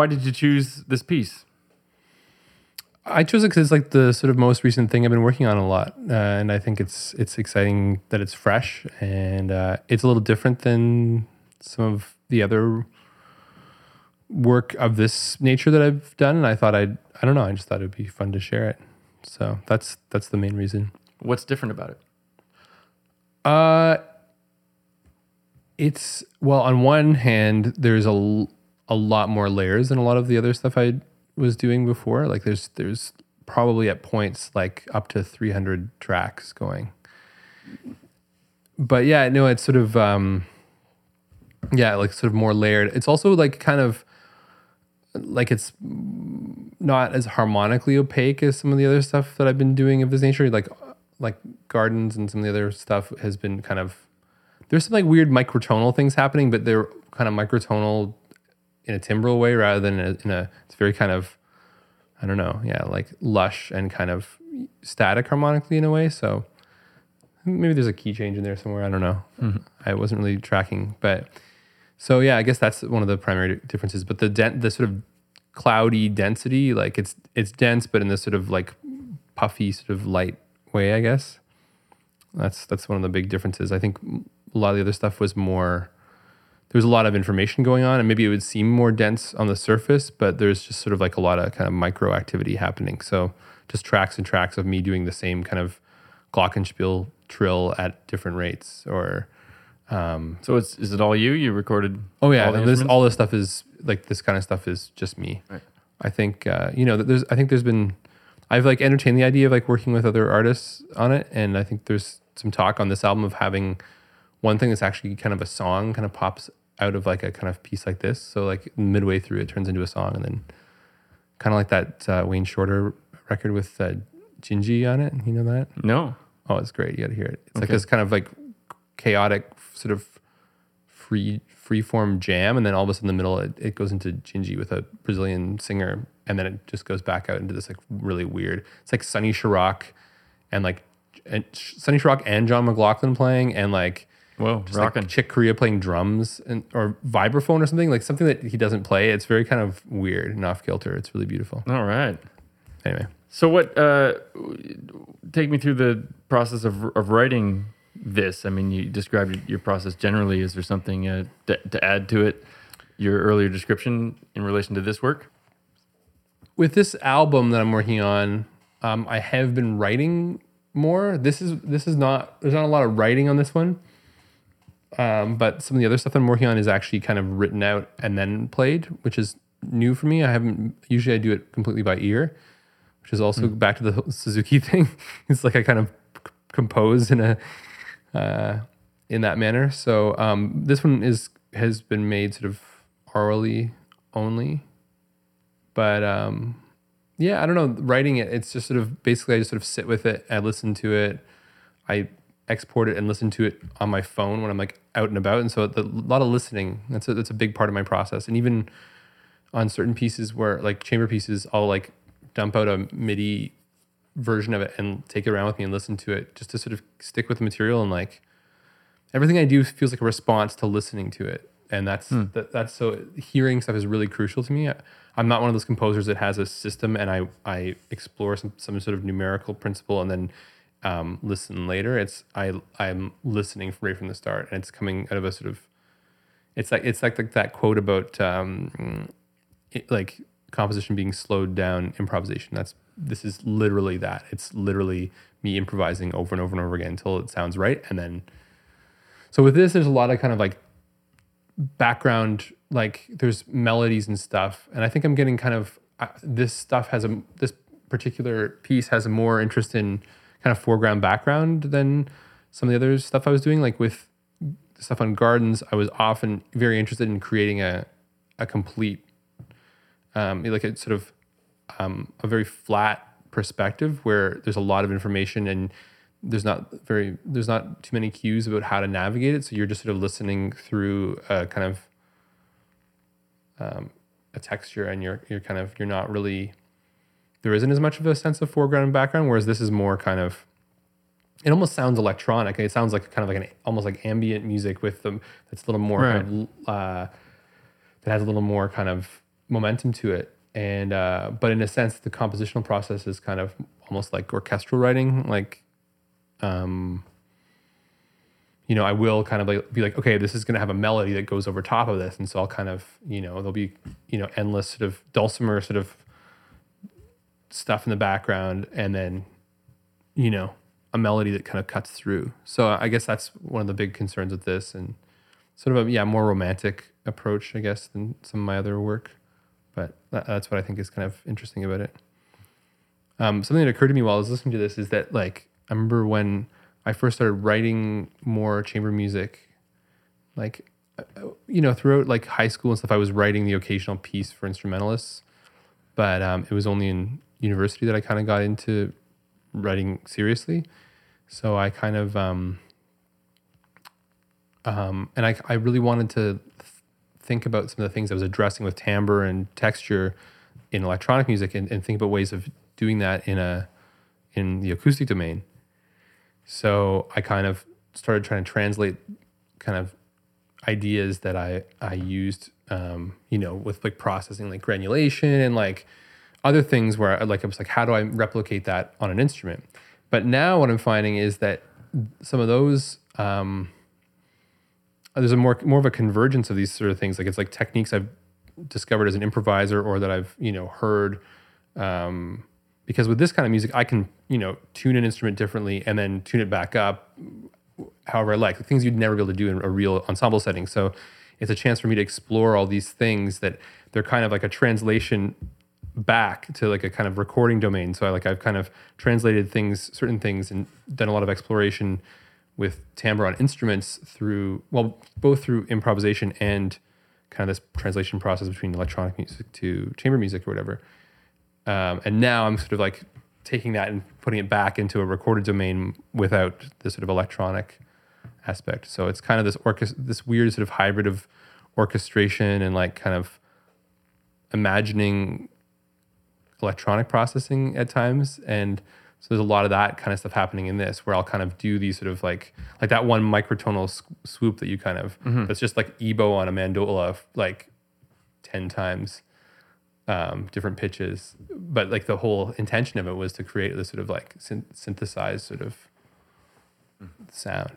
Why did you choose this piece? I chose it because it's like the sort of most recent thing I've been working on a lot, uh, and I think it's it's exciting that it's fresh and uh, it's a little different than some of the other work of this nature that I've done. And I thought I'd I don't know I just thought it'd be fun to share it. So that's that's the main reason. What's different about it? Uh, it's well, on one hand, there's a a lot more layers than a lot of the other stuff I was doing before. Like there's there's probably at points like up to 300 tracks going. But yeah, no, it's sort of um yeah, like sort of more layered. It's also like kind of like it's not as harmonically opaque as some of the other stuff that I've been doing of this nature. Like like gardens and some of the other stuff has been kind of there's some like weird microtonal things happening, but they're kind of microtonal in a timbral way rather than in a, in a it's very kind of I don't know, yeah, like lush and kind of static harmonically in a way. So maybe there's a key change in there somewhere. I don't know. Mm-hmm. I wasn't really tracking, but so yeah, I guess that's one of the primary differences. But the dent, the sort of cloudy density, like it's it's dense, but in this sort of like puffy sort of light way, I guess. That's that's one of the big differences. I think a lot of the other stuff was more. There was a lot of information going on, and maybe it would seem more dense on the surface, but there's just sort of like a lot of kind of micro activity happening. So just tracks and tracks of me doing the same kind of glockenspiel trill at different rates, or um, So it's is it all you? You recorded? Oh yeah, all this all this stuff is like this kind of stuff is just me. Right. I think uh, you know that there's I think there's been I've like entertained the idea of like working with other artists on it, and I think there's some talk on this album of having one thing that's actually kind of a song kind of pops out of like a kind of piece like this. So like midway through, it turns into a song, and then kind of like that uh, Wayne Shorter record with uh, Dindi on it. You know that? No. Oh, it's great. You got to hear it. It's like Okay. this kind of like chaotic sort of free free form jam, and then all of a sudden in the middle it, it goes into Dindi with a Brazilian singer, and then it just goes back out into this like really weird. It's like Sonny Sharrock and like and Sonny Sharrock and John McLaughlin playing, and like Whoa, just rocking. like Chick Corea playing drums and or vibraphone or something like something that he doesn't play. It's very kind of weird and off kilter. It's really beautiful. all right. Anyway, So what? Uh, take me through the process of of writing this. I mean, you described your process generally. Is there something uh, to, to add to it? Your earlier description in relation to this work. with this album that I'm working on, um, I have been writing more. This is this is not there's not a lot of writing on this one, um, but some of the other stuff I'm working on is actually kind of written out and then played, which is new for me. I haven't usually I do it completely by ear, which is also back to the Suzuki thing. it's like I kind of c- compose in a uh, in that manner. So um, this one is has been made sort of orally only but um yeah i don't know writing it it's just sort of basically i just sort of sit with it i listen to it i export it and listen to it on my phone when i'm like out and about. And so the, a lot of listening that's a, that's a big part of my process. And even on certain pieces where like chamber pieces i'll like dump out a midi version of it and take it around with me and listen to it just to sort of stick with the material and like everything I do feels like a response to listening to it, and that's hmm. that, that's so hearing stuff is really crucial to me. I, I'm not one of those composers that has a system and I I explore some some sort of numerical principle and then um, listen later. It's I I'm listening right from the start, and it's coming out of a sort of it's like it's like, that quote about um, it, like composition being slowed down improvisation. That's this is literally that. It's literally me improvising over and over and over again until it sounds right, and then so with this, there's a lot of kind of like background, like there's melodies and stuff, and I think I'm getting kind of uh, this stuff has a this particular piece has a more interest in kind of foreground background than some of the other stuff I was doing. Like with stuff on gardens, I was often very interested in creating a a complete, um, like a sort of um, a very flat perspective where there's a lot of information and there's not very there's not too many cues about how to navigate it so you're just sort of listening through a kind of um, a texture and you're you're kind of you're not really there isn't as much of a sense of foreground and background whereas this is more kind of it almost sounds electronic it sounds like kind of like an almost like ambient music with them that's a little more kind of, uh, that has a little more kind of momentum to it. And uh, but in a sense, the compositional process is kind of almost like orchestral writing. Like, um, you know, I will kind of like be like, okay, this is going to have a melody that goes over top of this, and so I'll kind of, you know, there'll be, you know, endless sort of dulcimer sort of stuff in the background, and then, you know, a melody that kind of cuts through. So I guess that's one of the big concerns with this, and sort of a yeah more romantic approach, I guess, than some of my other work. But that, that's what I think is kind of interesting about it. Um, something that occurred to me while I was listening to this is that like I remember when I first started writing more chamber music, like uh, you know throughout like high school and stuff, I was writing the occasional piece for instrumentalists, but um, it was only in university that I kind of got into writing seriously. So I kind of um, um, and I I really wanted to th- think about some of the things I was addressing with timbre and texture in electronic music, and, and think about ways of doing that in a in the acoustic domain. So I kind of started trying to translate kind of ideas that I I used, um, you know, with like processing like granulation and like other things where I, like I was like, how do I replicate that on an instrument? But now what I'm finding is that some of those um, there's a more more of a convergence of these sort of things. Like it's like techniques I've discovered as an improviser or that I've you know heard. Um, because with this kind of music, I can you know tune an instrument differently and then tune it back up, however I like. The things you'd never be able to do in a real ensemble setting. So it's a chance for me to explore all these things that they're kind of like a translation back to like a kind of recording domain. So I like I've kind of translated things, certain things, and done a lot of exploration with timbre on instruments through well, both through improvisation and kind of this translation process between electronic music to chamber music or whatever. Um, and now I'm sort of like taking that and putting it back into a recorded domain without the sort of electronic aspect. So it's kind of this orchest- this weird sort of hybrid of orchestration and like kind of imagining electronic processing at times and so there's a lot of that kind of stuff happening in this where I'll kind of do these sort of like like that one microtonal s- swoop that you kind of that's just like EBow on a mandola like 10 times um, different pitches. But like the whole intention of it was to create this sort of like syn- synthesized sort of sound.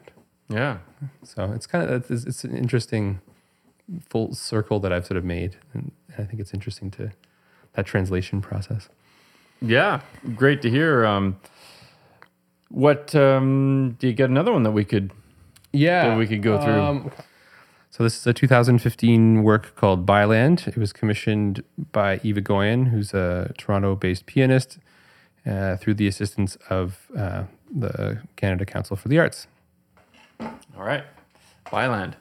Yeah. so it's kind of it's, it's an interesting full circle that I've sort of made and I think it's interesting to that translation process Yeah. Great to hear. Um, what um, do you get another one that we could yeah that we could go through? Um, so this is a 2015 work called Byland. It was commissioned by Eve Egoyan, who's a Toronto-based pianist, uh, through the assistance of uh, the Canada Council for the Arts. All right. Byland.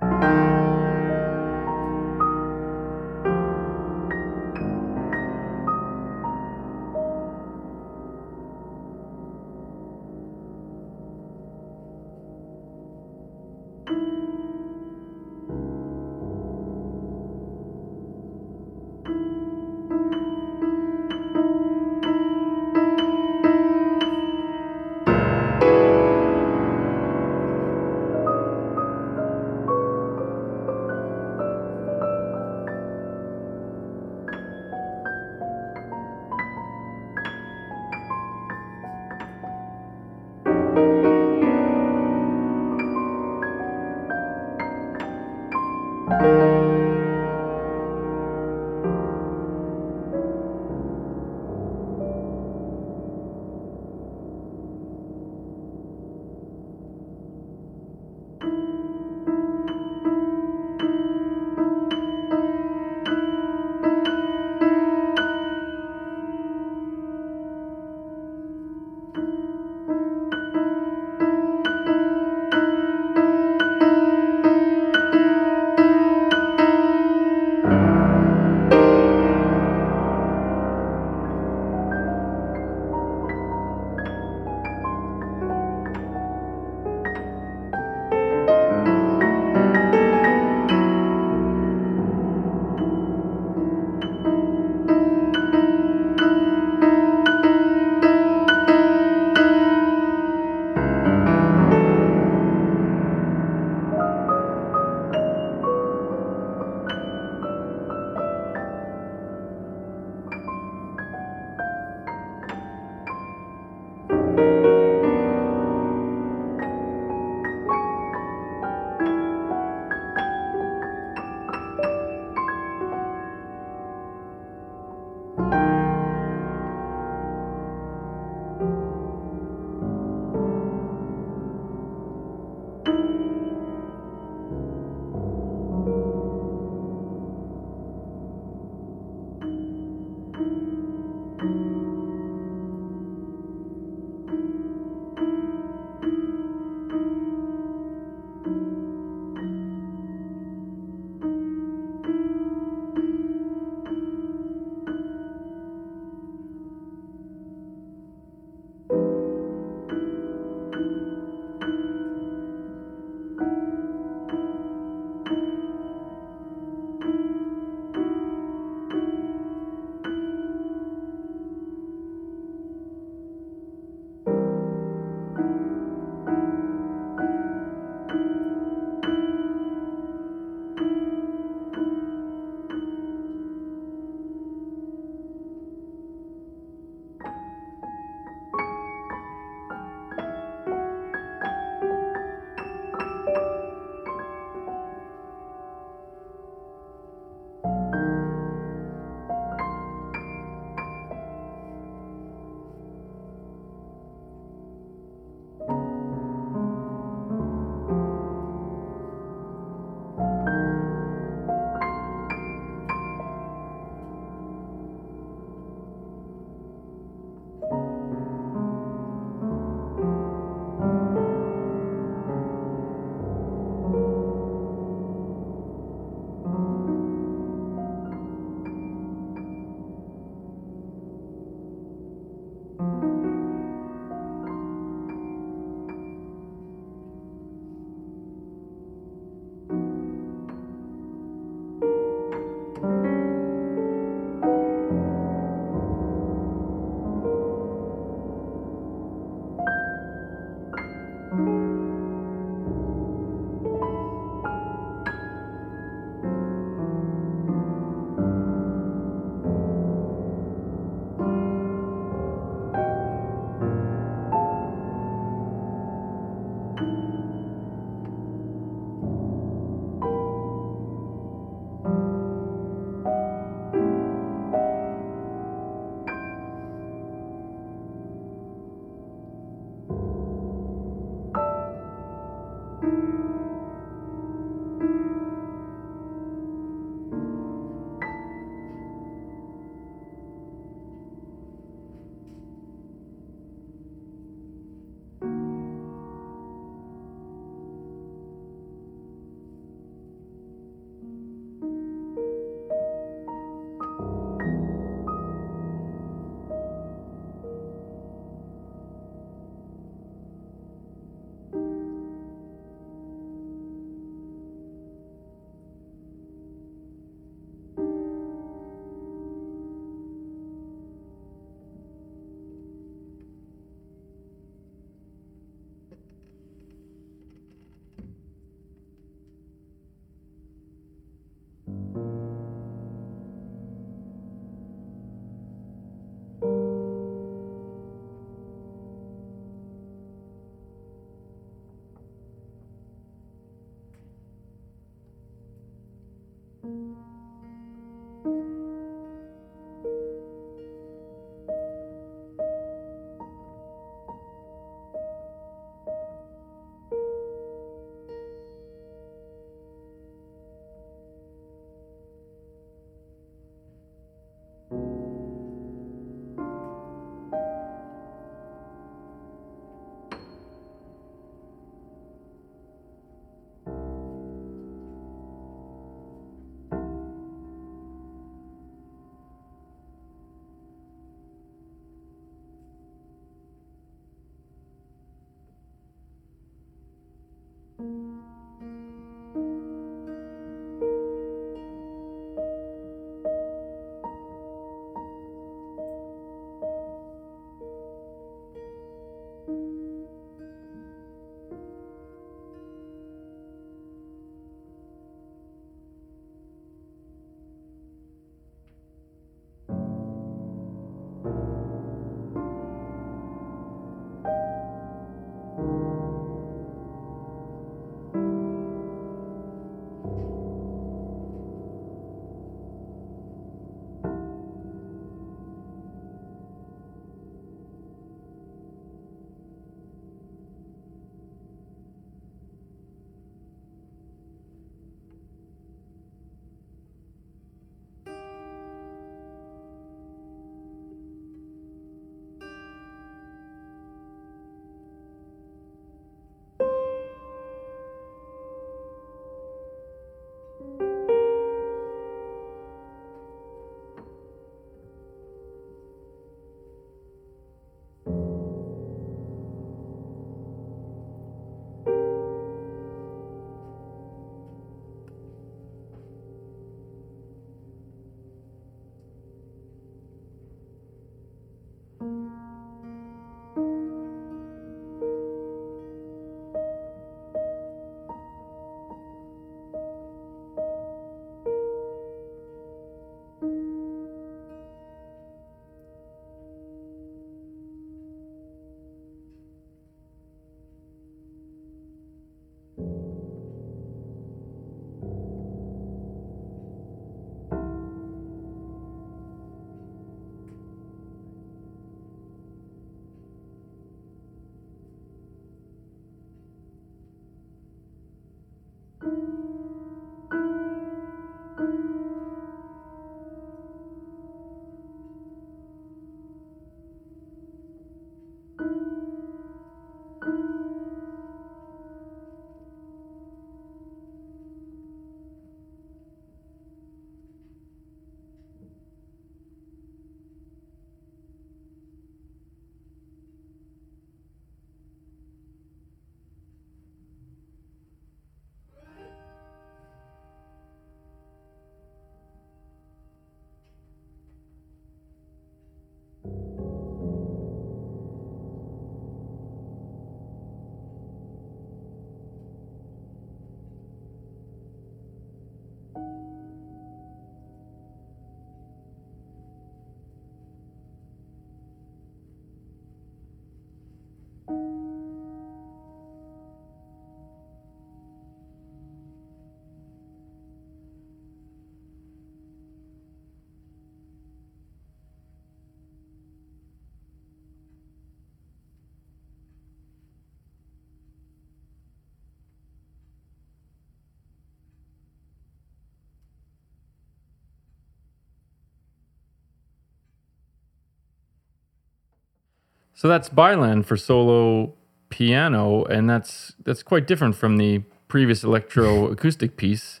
So that's Byland for solo piano, and that's that's quite different from the previous electroacoustic piece.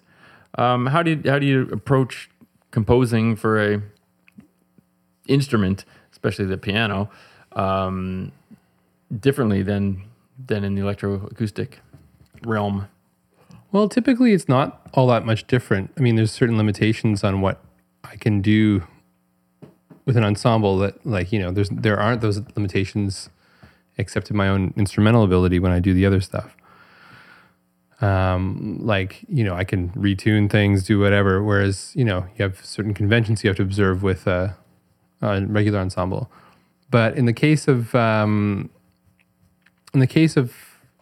Um, how do you how do you approach composing for a instrument, especially the piano, um, differently than than in the electroacoustic realm? Well, typically it's not all that much different. I mean, there's certain limitations on what I can do with an ensemble that, like, you know, there's there aren't those limitations except in my own instrumental ability when I do the other stuff. Um, like, you know, I can retune things, do whatever. Whereas, you know, you have certain conventions you have to observe with a, a regular ensemble. But in the case of um, in the case of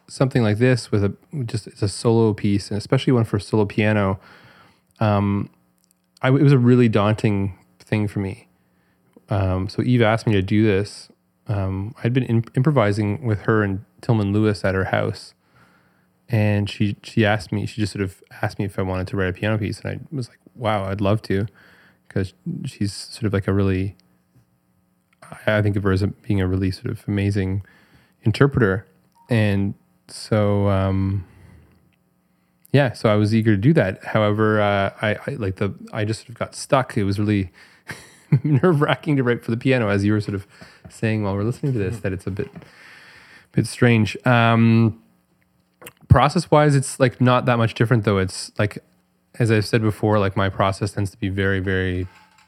something like this with a just it's a solo piece and especially one for solo piano um I, it was a really daunting thing for me um so eve asked me to do this. Um i'd been in, improvising with her and tillman lewis at her house. And she she asked me she just sort of asked me if i wanted to write a piano piece. And i was like wow i'd love to. Because she's sort of like a really i think of her as a, being a really sort of amazing interpreter. And so um, yeah, so I was eager to do that. However, uh, I, I, like the I just sort of got stuck. It was really nerve wracking to write for the piano, as you were sort of saying while we're listening to this, that it's a bit bit strange. Um, process wise, it's like not that much different though. It's like as I've said before, like my process tends to be very very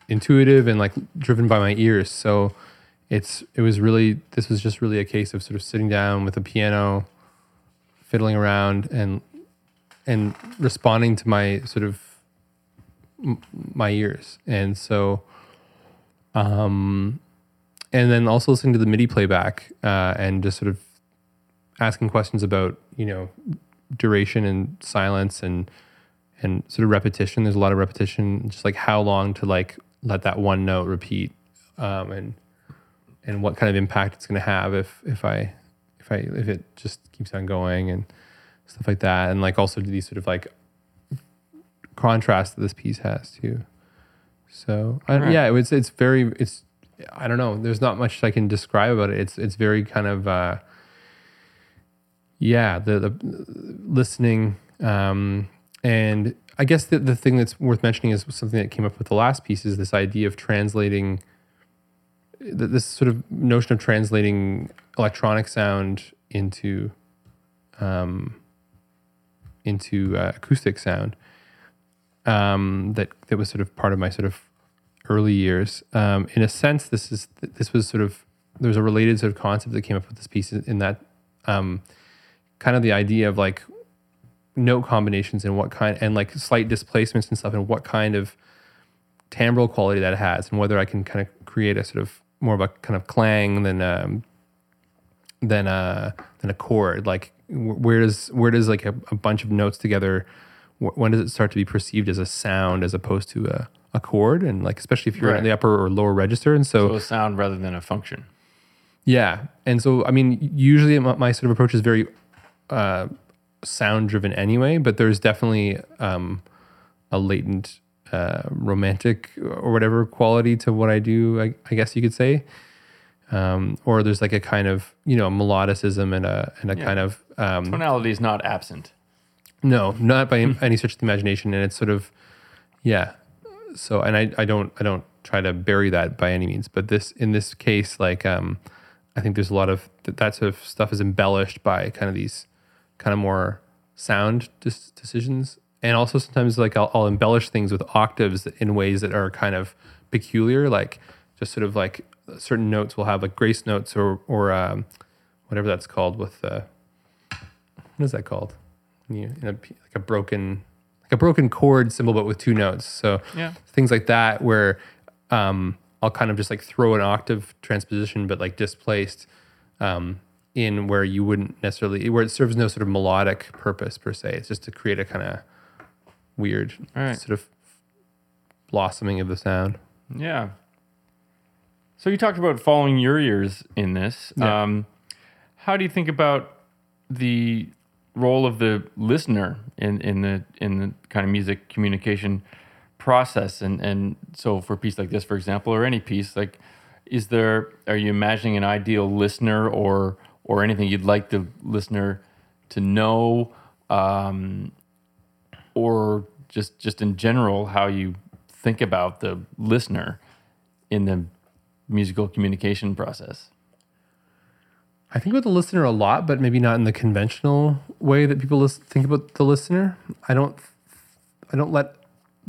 intuitive and like driven by my ears. So it's it was really this was just really a case of sort of sitting down with a piano fiddling around and and responding to my sort of m- my ears and so um and then also listening to the midi playback uh, and just sort of asking questions about you know duration and silence and and sort of repetition there's a lot of repetition just like how long to like let that one note repeat um, and and what kind of impact it's going to have if if i if I if it just keeps on going and stuff like that, and like also do these sort of like contrast that this piece has too. So I, right. yeah, it's it's very it's I don't know. There's not much I can describe about it. It's it's very kind of uh, yeah the the listening um, and I guess the the thing that's worth mentioning is something that came up with the last piece is this idea of translating this sort of notion of translating electronic sound into um, into uh, acoustic sound um, that that was sort of part of my sort of early years. Um, in a sense, this is this was sort of there's a related sort of concept that came up with this piece in that um, kind of the idea of like note combinations and what kind and like slight displacements and stuff and what kind of timbral quality that has and whether I can kind of create a sort of more of a kind of clang than um, than a than a chord. Like where does where does like a, a bunch of notes together? When does it start to be perceived as a sound as opposed to a, a chord? And like especially if you're right. in the upper or lower register, and so, so a sound rather than a function. Yeah, and so I mean, usually my, my sort of approach is very uh, sound driven anyway, but there's definitely um, a latent uh, romantic or whatever quality to what I do. I, I guess you could say, um, or there's like a kind of you know melodicism and a and a yeah. kind of um, tonality is not absent. No, not by any stretch of the imagination, and it's sort of yeah. So and I I don't I don't try to bury that by any means, but this in this case like um, I think there's a lot of that, that sort of stuff is embellished by kind of these kind of more sound dis- decisions. And also sometimes like I'll, I'll, embellish things with octaves in ways that are kind of peculiar like just sort of like certain notes will have like grace notes or or um, whatever that's called with uh, what is that called you know, like a broken like a broken chord symbol but with two notes so yeah things like that where um, I'll kind of just like throw an octave transposition but like displaced um, in where you wouldn't necessarily where it serves no sort of melodic purpose per se it's just to create a kind of weird right. sort of blossoming of the sound. Yeah. So you talked about following your ears in this. Yeah. Um, how do you think about the role of the listener in, in the in the kind of music communication process? And and so for a piece like this, for example, or any piece, like is there are you imagining an ideal listener or or anything you'd like the listener to know um, or just just in general how you think about the listener in the musical communication process I think about the listener a lot, but maybe not in the conventional way that people think about the listener. I don't, I don't let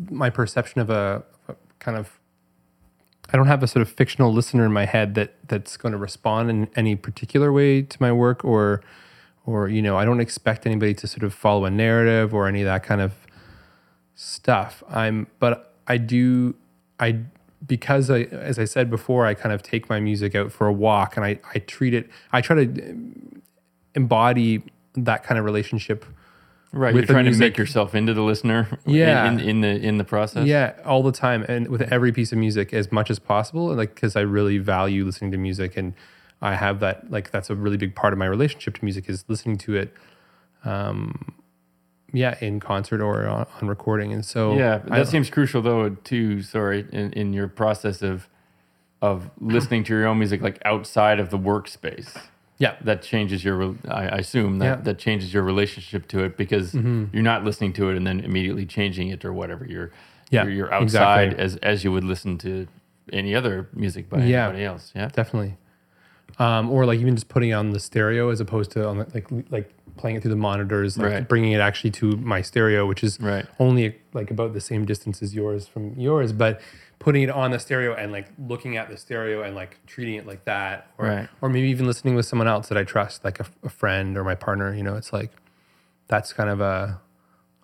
my perception of a, a kind of, I don't have a sort of fictional listener in my head that that's going to respond in any particular way to my work, or, or you know, I don't expect anybody to sort of follow a narrative or any of that kind of stuff. I'm, but I do, I because I, as I said before, I kind of take my music out for a walk and I, I treat it, I try to embody that kind of relationship. Right, you're trying to make yourself into the listener. in- Yeah. in, in the in the process. Yeah, all the time. And with every piece of music as much as possible. Like, cause I really value listening to music and I have that, like, that's a really big part of my relationship to music is listening to it. Um, yeah, in concert or on, on recording. And so, Yeah, that I- seems crucial though too. Sorry, in, in your process of of listening to your own music, like outside of the workspace, yeah, that changes your. I, assume that Yeah. Mm-hmm. that changes your relationship to it because you're not listening to it and then immediately changing it or whatever. You're Yeah, you're, you're outside exactly. as as you would listen to any other music by Yeah. anybody else. Yeah, definitely. Um, or like even just putting on the stereo as opposed to on the, like like playing it through the monitors, like Right. bringing it actually to my stereo, which is Right. only like about the same distance as yours from yours, but putting it on the stereo and like looking at the stereo and like treating it like that, or Right. or maybe even listening with someone else that I trust, like a, a friend or my partner. You know, it's like that's kind of a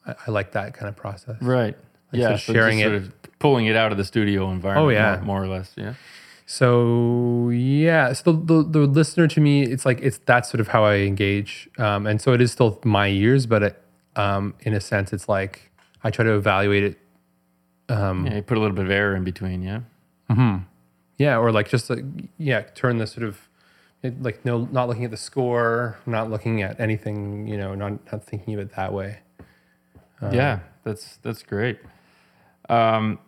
I, I like that kind of process. right. Like, yeah, so sharing it- sort of pulling it out of the studio environment. Oh, yeah. more, more or less. Yeah. So yeah, so the, the the listener to me, it's like it's that's sort of how I engage, um, and so it is still my ears, but it, um, in a sense, it's like I try to evaluate it, um, Yeah, you put a little bit of error in between. Yeah. mm-hmm. Yeah, or like just like, yeah, turn the sort of it, like no, not looking at the score, not looking at anything, you know, not not thinking of it that way. yeah, that's that's great. Um,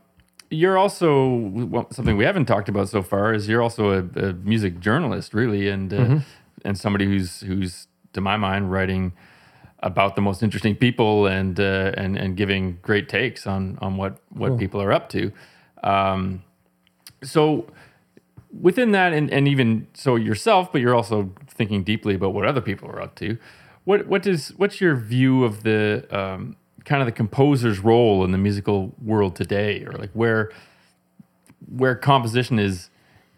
you're also well, something we haven't talked about so far is you're also a, a music journalist, really, and uh, and somebody who's who's to my mind writing about the most interesting people and uh, and and giving great takes on on what what people are up to. Um, so within that and, and even so yourself but you're also thinking deeply about what other people are up to what what does what's your view of the um, kind of the composer's role in the musical world today or like where where composition is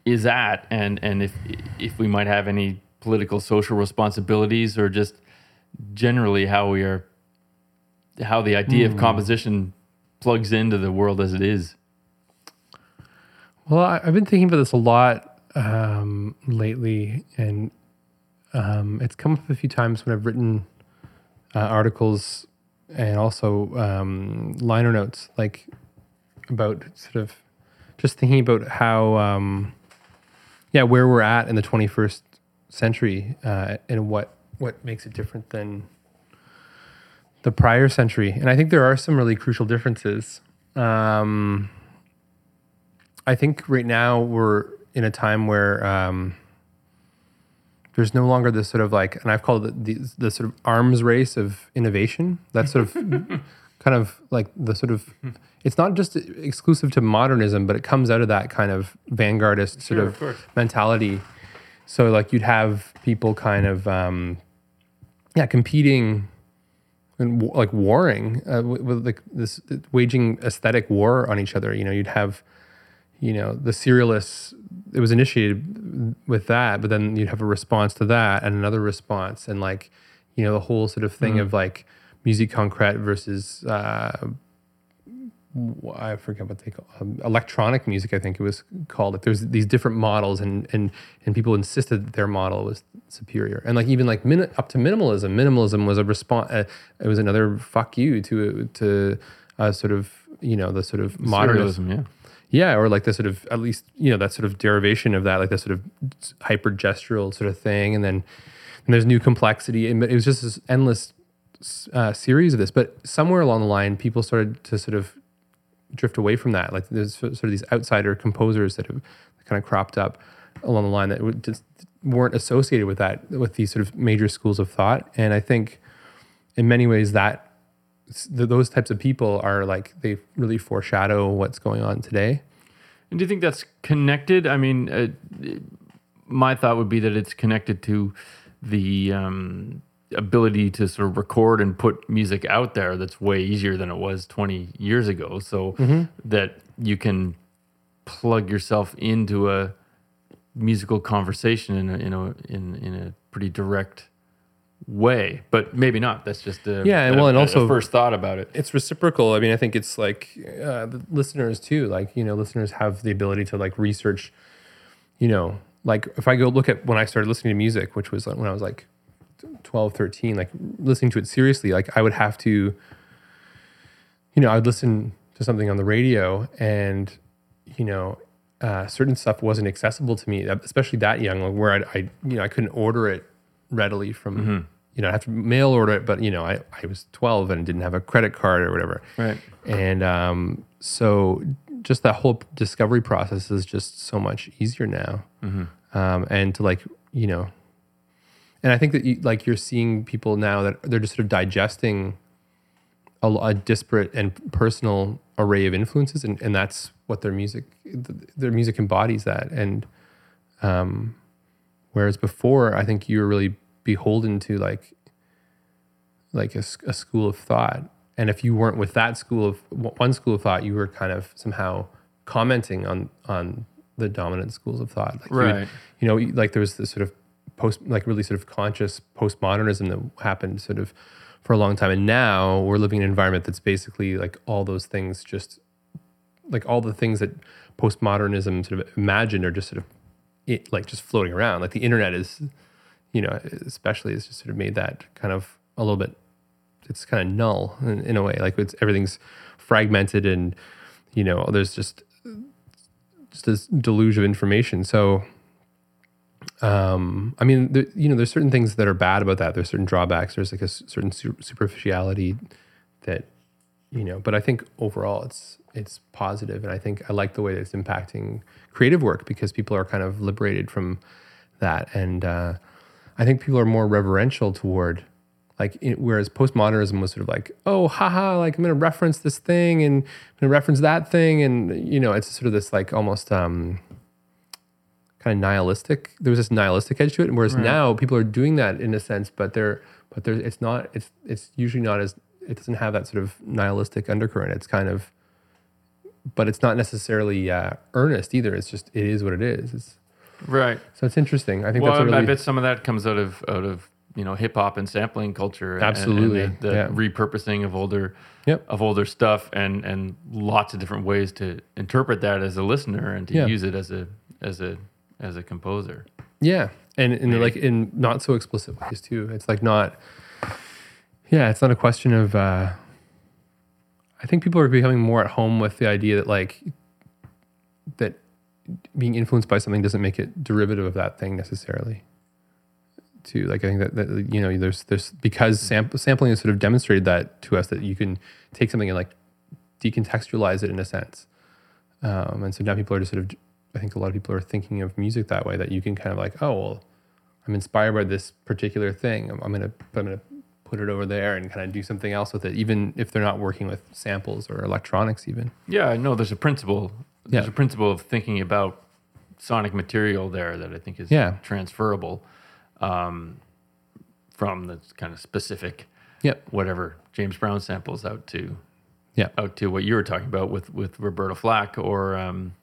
is at and and if if we might have any political social responsibilities or just generally how we are how the idea of composition plugs into the world as it is. Well, I, I've been thinking about this a lot um, lately, and um, it's come up a few times when I've written uh, articles and also um, liner notes, like about sort of just thinking about how, um, yeah, where we're at in the 21st century uh, and what what makes it different than the prior century. And I think there are some really crucial differences. Um, I think right now we're in a time where um, there's no longer this sort of like, and I've called it the, the sort of arms race of innovation. That's sort of kind of like the sort of, it's not just exclusive to modernism, but it comes out of that kind of vanguardist sort Sure, of, of mentality. So like you'd have people kind of, um, yeah, competing and like warring uh, with, with like this waging aesthetic war on each other. You know, you'd have, you know, the serialists. It was initiated with that, but then you'd have a response to that and another response, and like, you know, the whole sort of thing of like musique concrète versus. Uh, I forget what they call um, electronic music. I think it was called. Like there's these different models, and and and people insisted that their model was superior. And like even like min- up to minimalism. Minimalism was a response. Uh, it was another fuck you to to uh, sort of you know the sort of Serialism, yeah yeah, or like the sort of at least you know that sort of derivation of that, like that sort of hyper gestural sort of thing, and then and there's new complexity, and it was just this endless uh, series of this. But somewhere along the line, people started to sort of drift away from that. Like there's sort of these outsider composers that have kind of cropped up along the line that just weren't associated with that with these sort of major schools of thought. And I think in many ways that those types of people are like they really foreshadow what's going on today. And do you think that's connected? I mean, uh, my thought would be that it's connected to the um, ability to sort of record and put music out there that's way easier than it was 20 years ago. So mm-hmm. that you can plug yourself into a musical conversation in a, in a, in, in a pretty direct way, but maybe not. That's just a, yeah. And well, and also first thought about it. It's reciprocal. I mean, I think it's like uh, the listeners too. Like you know, listeners have the ability to like research. You know, like if I go look at when I started listening to music, which was when I was like 12, 13, like listening to it seriously, like I would have to, you know, I would listen to something on the radio and, you know, uh, certain stuff wasn't accessible to me, especially that young, like where I, I, you know, I couldn't order it readily from, mm-hmm. you know, I have to mail order it, but you know, I, I was 12 and didn't have a credit card or whatever. Right. And, um, so just that whole discovery process is just so much easier now. Mm-hmm. Um, and to like, you know, and I think that you, like you're seeing people now that they're just sort of digesting a, a disparate and personal array of influences, and, and that's what their music their music embodies that. And um, whereas before, I think you were really beholden to like like a, a school of thought, and if you weren't with that school of one school of thought, you were kind of somehow commenting on on the dominant schools of thought. Like right. You, would, you know, like there was this sort of post like really sort of conscious postmodernism that happened sort of for a long time and now we're living in an environment that's basically like all those things just like all the things that postmodernism sort of imagined are just sort of it, like just floating around like the internet is you know especially has just sort of made that kind of a little bit it's kind of null in, in a way like it's everything's fragmented and you know there's just just this deluge of information so um, I mean, there, you know, there's certain things that are bad about that. There's certain drawbacks. There's like a certain superficiality that, you know, but I think overall it's it's positive, and I think I like the way that it's impacting creative work because people are kind of liberated from that, and uh, I think people are more reverential toward like whereas postmodernism was sort of like oh haha like i'm going to reference this thing and i'm going to reference that thing and you know it's sort of this like almost um kind of nihilistic. There was this nihilistic edge to it, whereas right. now people are doing that in a sense, but they're but there it's not it's it's usually not as it doesn't have that sort of nihilistic undercurrent. It's kind of but it's not necessarily uh, earnest either. It's just it is what it is. It's, right. So it's interesting. I think well, that's really, I bet some of that comes out of out of you know hip hop and sampling culture. Absolutely, and, and the, the yeah. repurposing of older yep. of older stuff, and and lots of different ways to interpret that as a listener and to yeah. use it as a as a as a composer. Yeah, and and like in not so explicit ways too. It's like not. Yeah, it's not a question of. Uh, I think people are becoming more at home with the idea that like that being influenced by something doesn't make it derivative of that thing necessarily. To like, I think that, that you know, there's there's because sam- sampling has sort of demonstrated that to us that you can take something and like decontextualize it in a sense, um, and so now people are just sort of I think a lot of people are thinking of music that way that you can kind of like, oh, well, I'm inspired by this particular thing. I'm, I'm to I'm to put it over there and kind of do something else with it, even if they're not working with samples or electronics, even. Yeah, no, there's a principle. There's yeah. a principle of thinking about sonic material there that I think is yeah. transferable um, from the kind of specific, yep. whatever James Brown samples out to, yeah, out to what you were talking about with with Roberta Flack or um,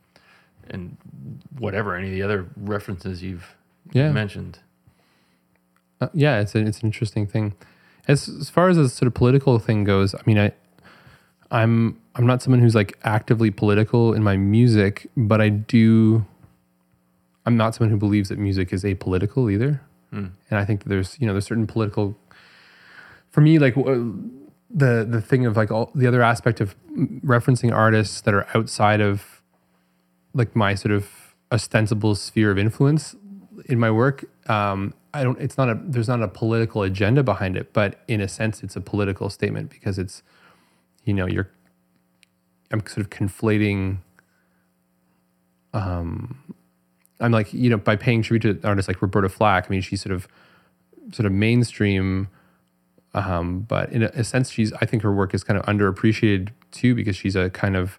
and whatever any of the other references you've yeah. mentioned. Uh, yeah, it's a, it's an interesting thing. As as far as a sort of political thing goes, I mean, I I'm I'm not someone who's like actively political in my music, but I do. I'm not someone who believes that music is apolitical either, mm. and I think that there's you know there's certain political. For me, like the the thing of like all the other aspect of referencing artists that are outside of like my sort of ostensible sphere of influence in my work. Um, I don't. It's not a. There's not a political agenda behind it, but in a sense, it's a political statement because it's, you know, you're. I'm sort of conflating. Um, I'm like you know by paying tribute to artists like Roberta Flack. I mean, she's sort of sort of mainstream, um, but in a, a sense, she's I think her work is kind of underappreciated too because she's a kind of,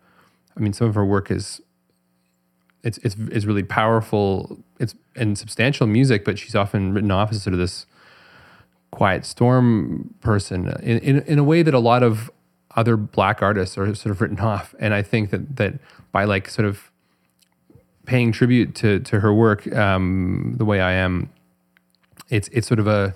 I mean, some of her work is. It's it's it's really powerful. It's and substantial music, but she's often written off as sort of this quiet storm person in, in, in a way that a lot of other black artists are sort of written off. And I think that that by like sort of paying tribute to to her work um, the way I am, it's it's sort of a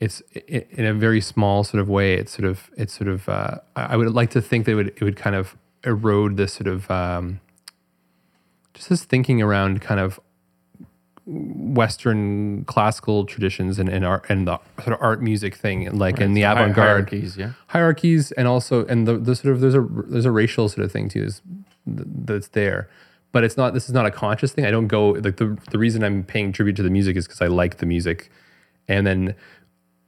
it's in a very small sort of way. It's sort of it's sort of uh, I would like to think that it would it would kind of erode this sort of um, just this thinking around kind of Western classical traditions and, and art and the sort of art music thing, like right, in the avant garde hierarchies, yeah, hierarchies, and also and the, the sort of there's a there's a racial sort of thing too is that's there, but it's not this is not a conscious thing. I don't go like the the reason I'm paying tribute to the music is because I like the music, and then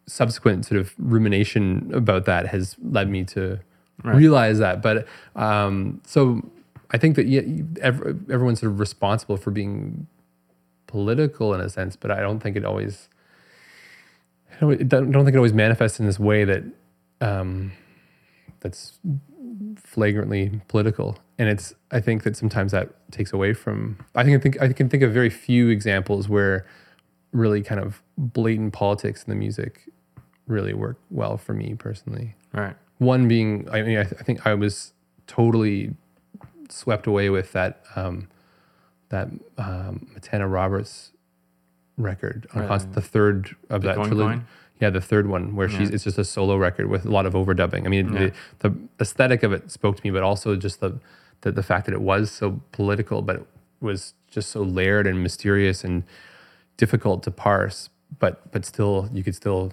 subsequent sort of rumination about that has led me to right. realize that. But um, so I think that yeah, everyone's sort of responsible for being political in a sense, but I don't think it always. I don't, don't think it always manifests in this way that um, that's flagrantly political. And it's I think that sometimes that takes away from. I think I think I can think of very few examples where really kind of blatant politics in the music really work well for me personally. Right. One being, I mean, I, th- I think I was totally swept away with that. Um, that um, Matana Roberts record on the third of the that trilogy. Yeah, the third one where yeah. she's it's just a solo record with a lot of overdubbing. I mean, yeah. the, the, aesthetic of it spoke to me, but also just the, the the fact that it was so political, but it was just so layered and mysterious and difficult to parse. But but still, you could still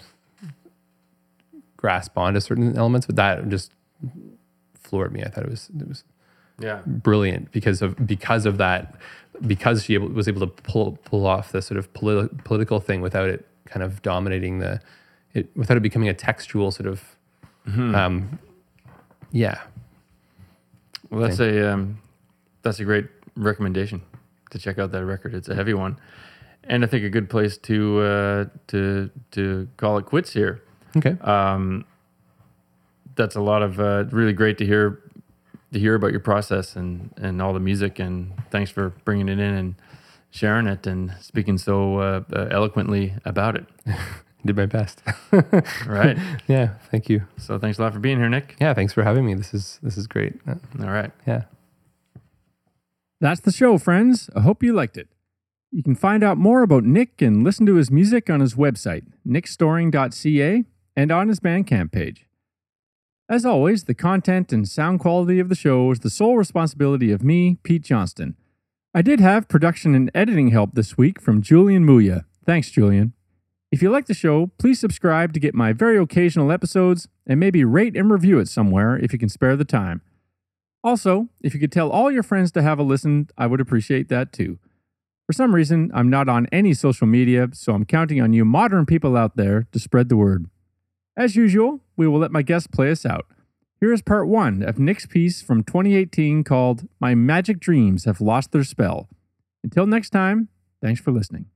grasp onto certain elements. But that just floored me. I thought it was it was yeah brilliant because of because of that because she was able to pull pull off the sort of politi- political thing without it kind of dominating the it without it becoming a textual sort of mm-hmm. um, yeah. Well, that's thing. a um, that's a great recommendation to check out that record. It's a heavy one, and I think a good place to uh, to to call it quits here. Okay. Um, that's a lot of uh, really great to hear to hear about your process and and all the music. And thanks for bringing it in and sharing it and speaking so uh, uh, eloquently about it. Did my best. right. Yeah. Thank you. So thanks a lot for being here, Nick. Yeah. Thanks for having me. This is this is great. All right. Yeah. That's the show, friends. I hope you liked it. You can find out more about Nick and listen to his music on his website, nickstorring.ca, and on his Bandcamp page. As always, the content and sound quality of the show is the sole responsibility of me, Pete Johnston. I did have production and editing help this week from Julian Muya. Thanks, Julian. If you like the show, please subscribe to get my very occasional episodes and maybe rate and review it somewhere if you can spare the time. Also, if you could tell all your friends to have a listen, I would appreciate that too. For some reason, I'm not on any social media, so I'm counting on you modern people out there to spread the word. As usual, we will let my guest play us out. Here is part one of Nick's piece from 2018 called My Magic Dreams Have Lost Their Spell. Until next time, thanks for listening.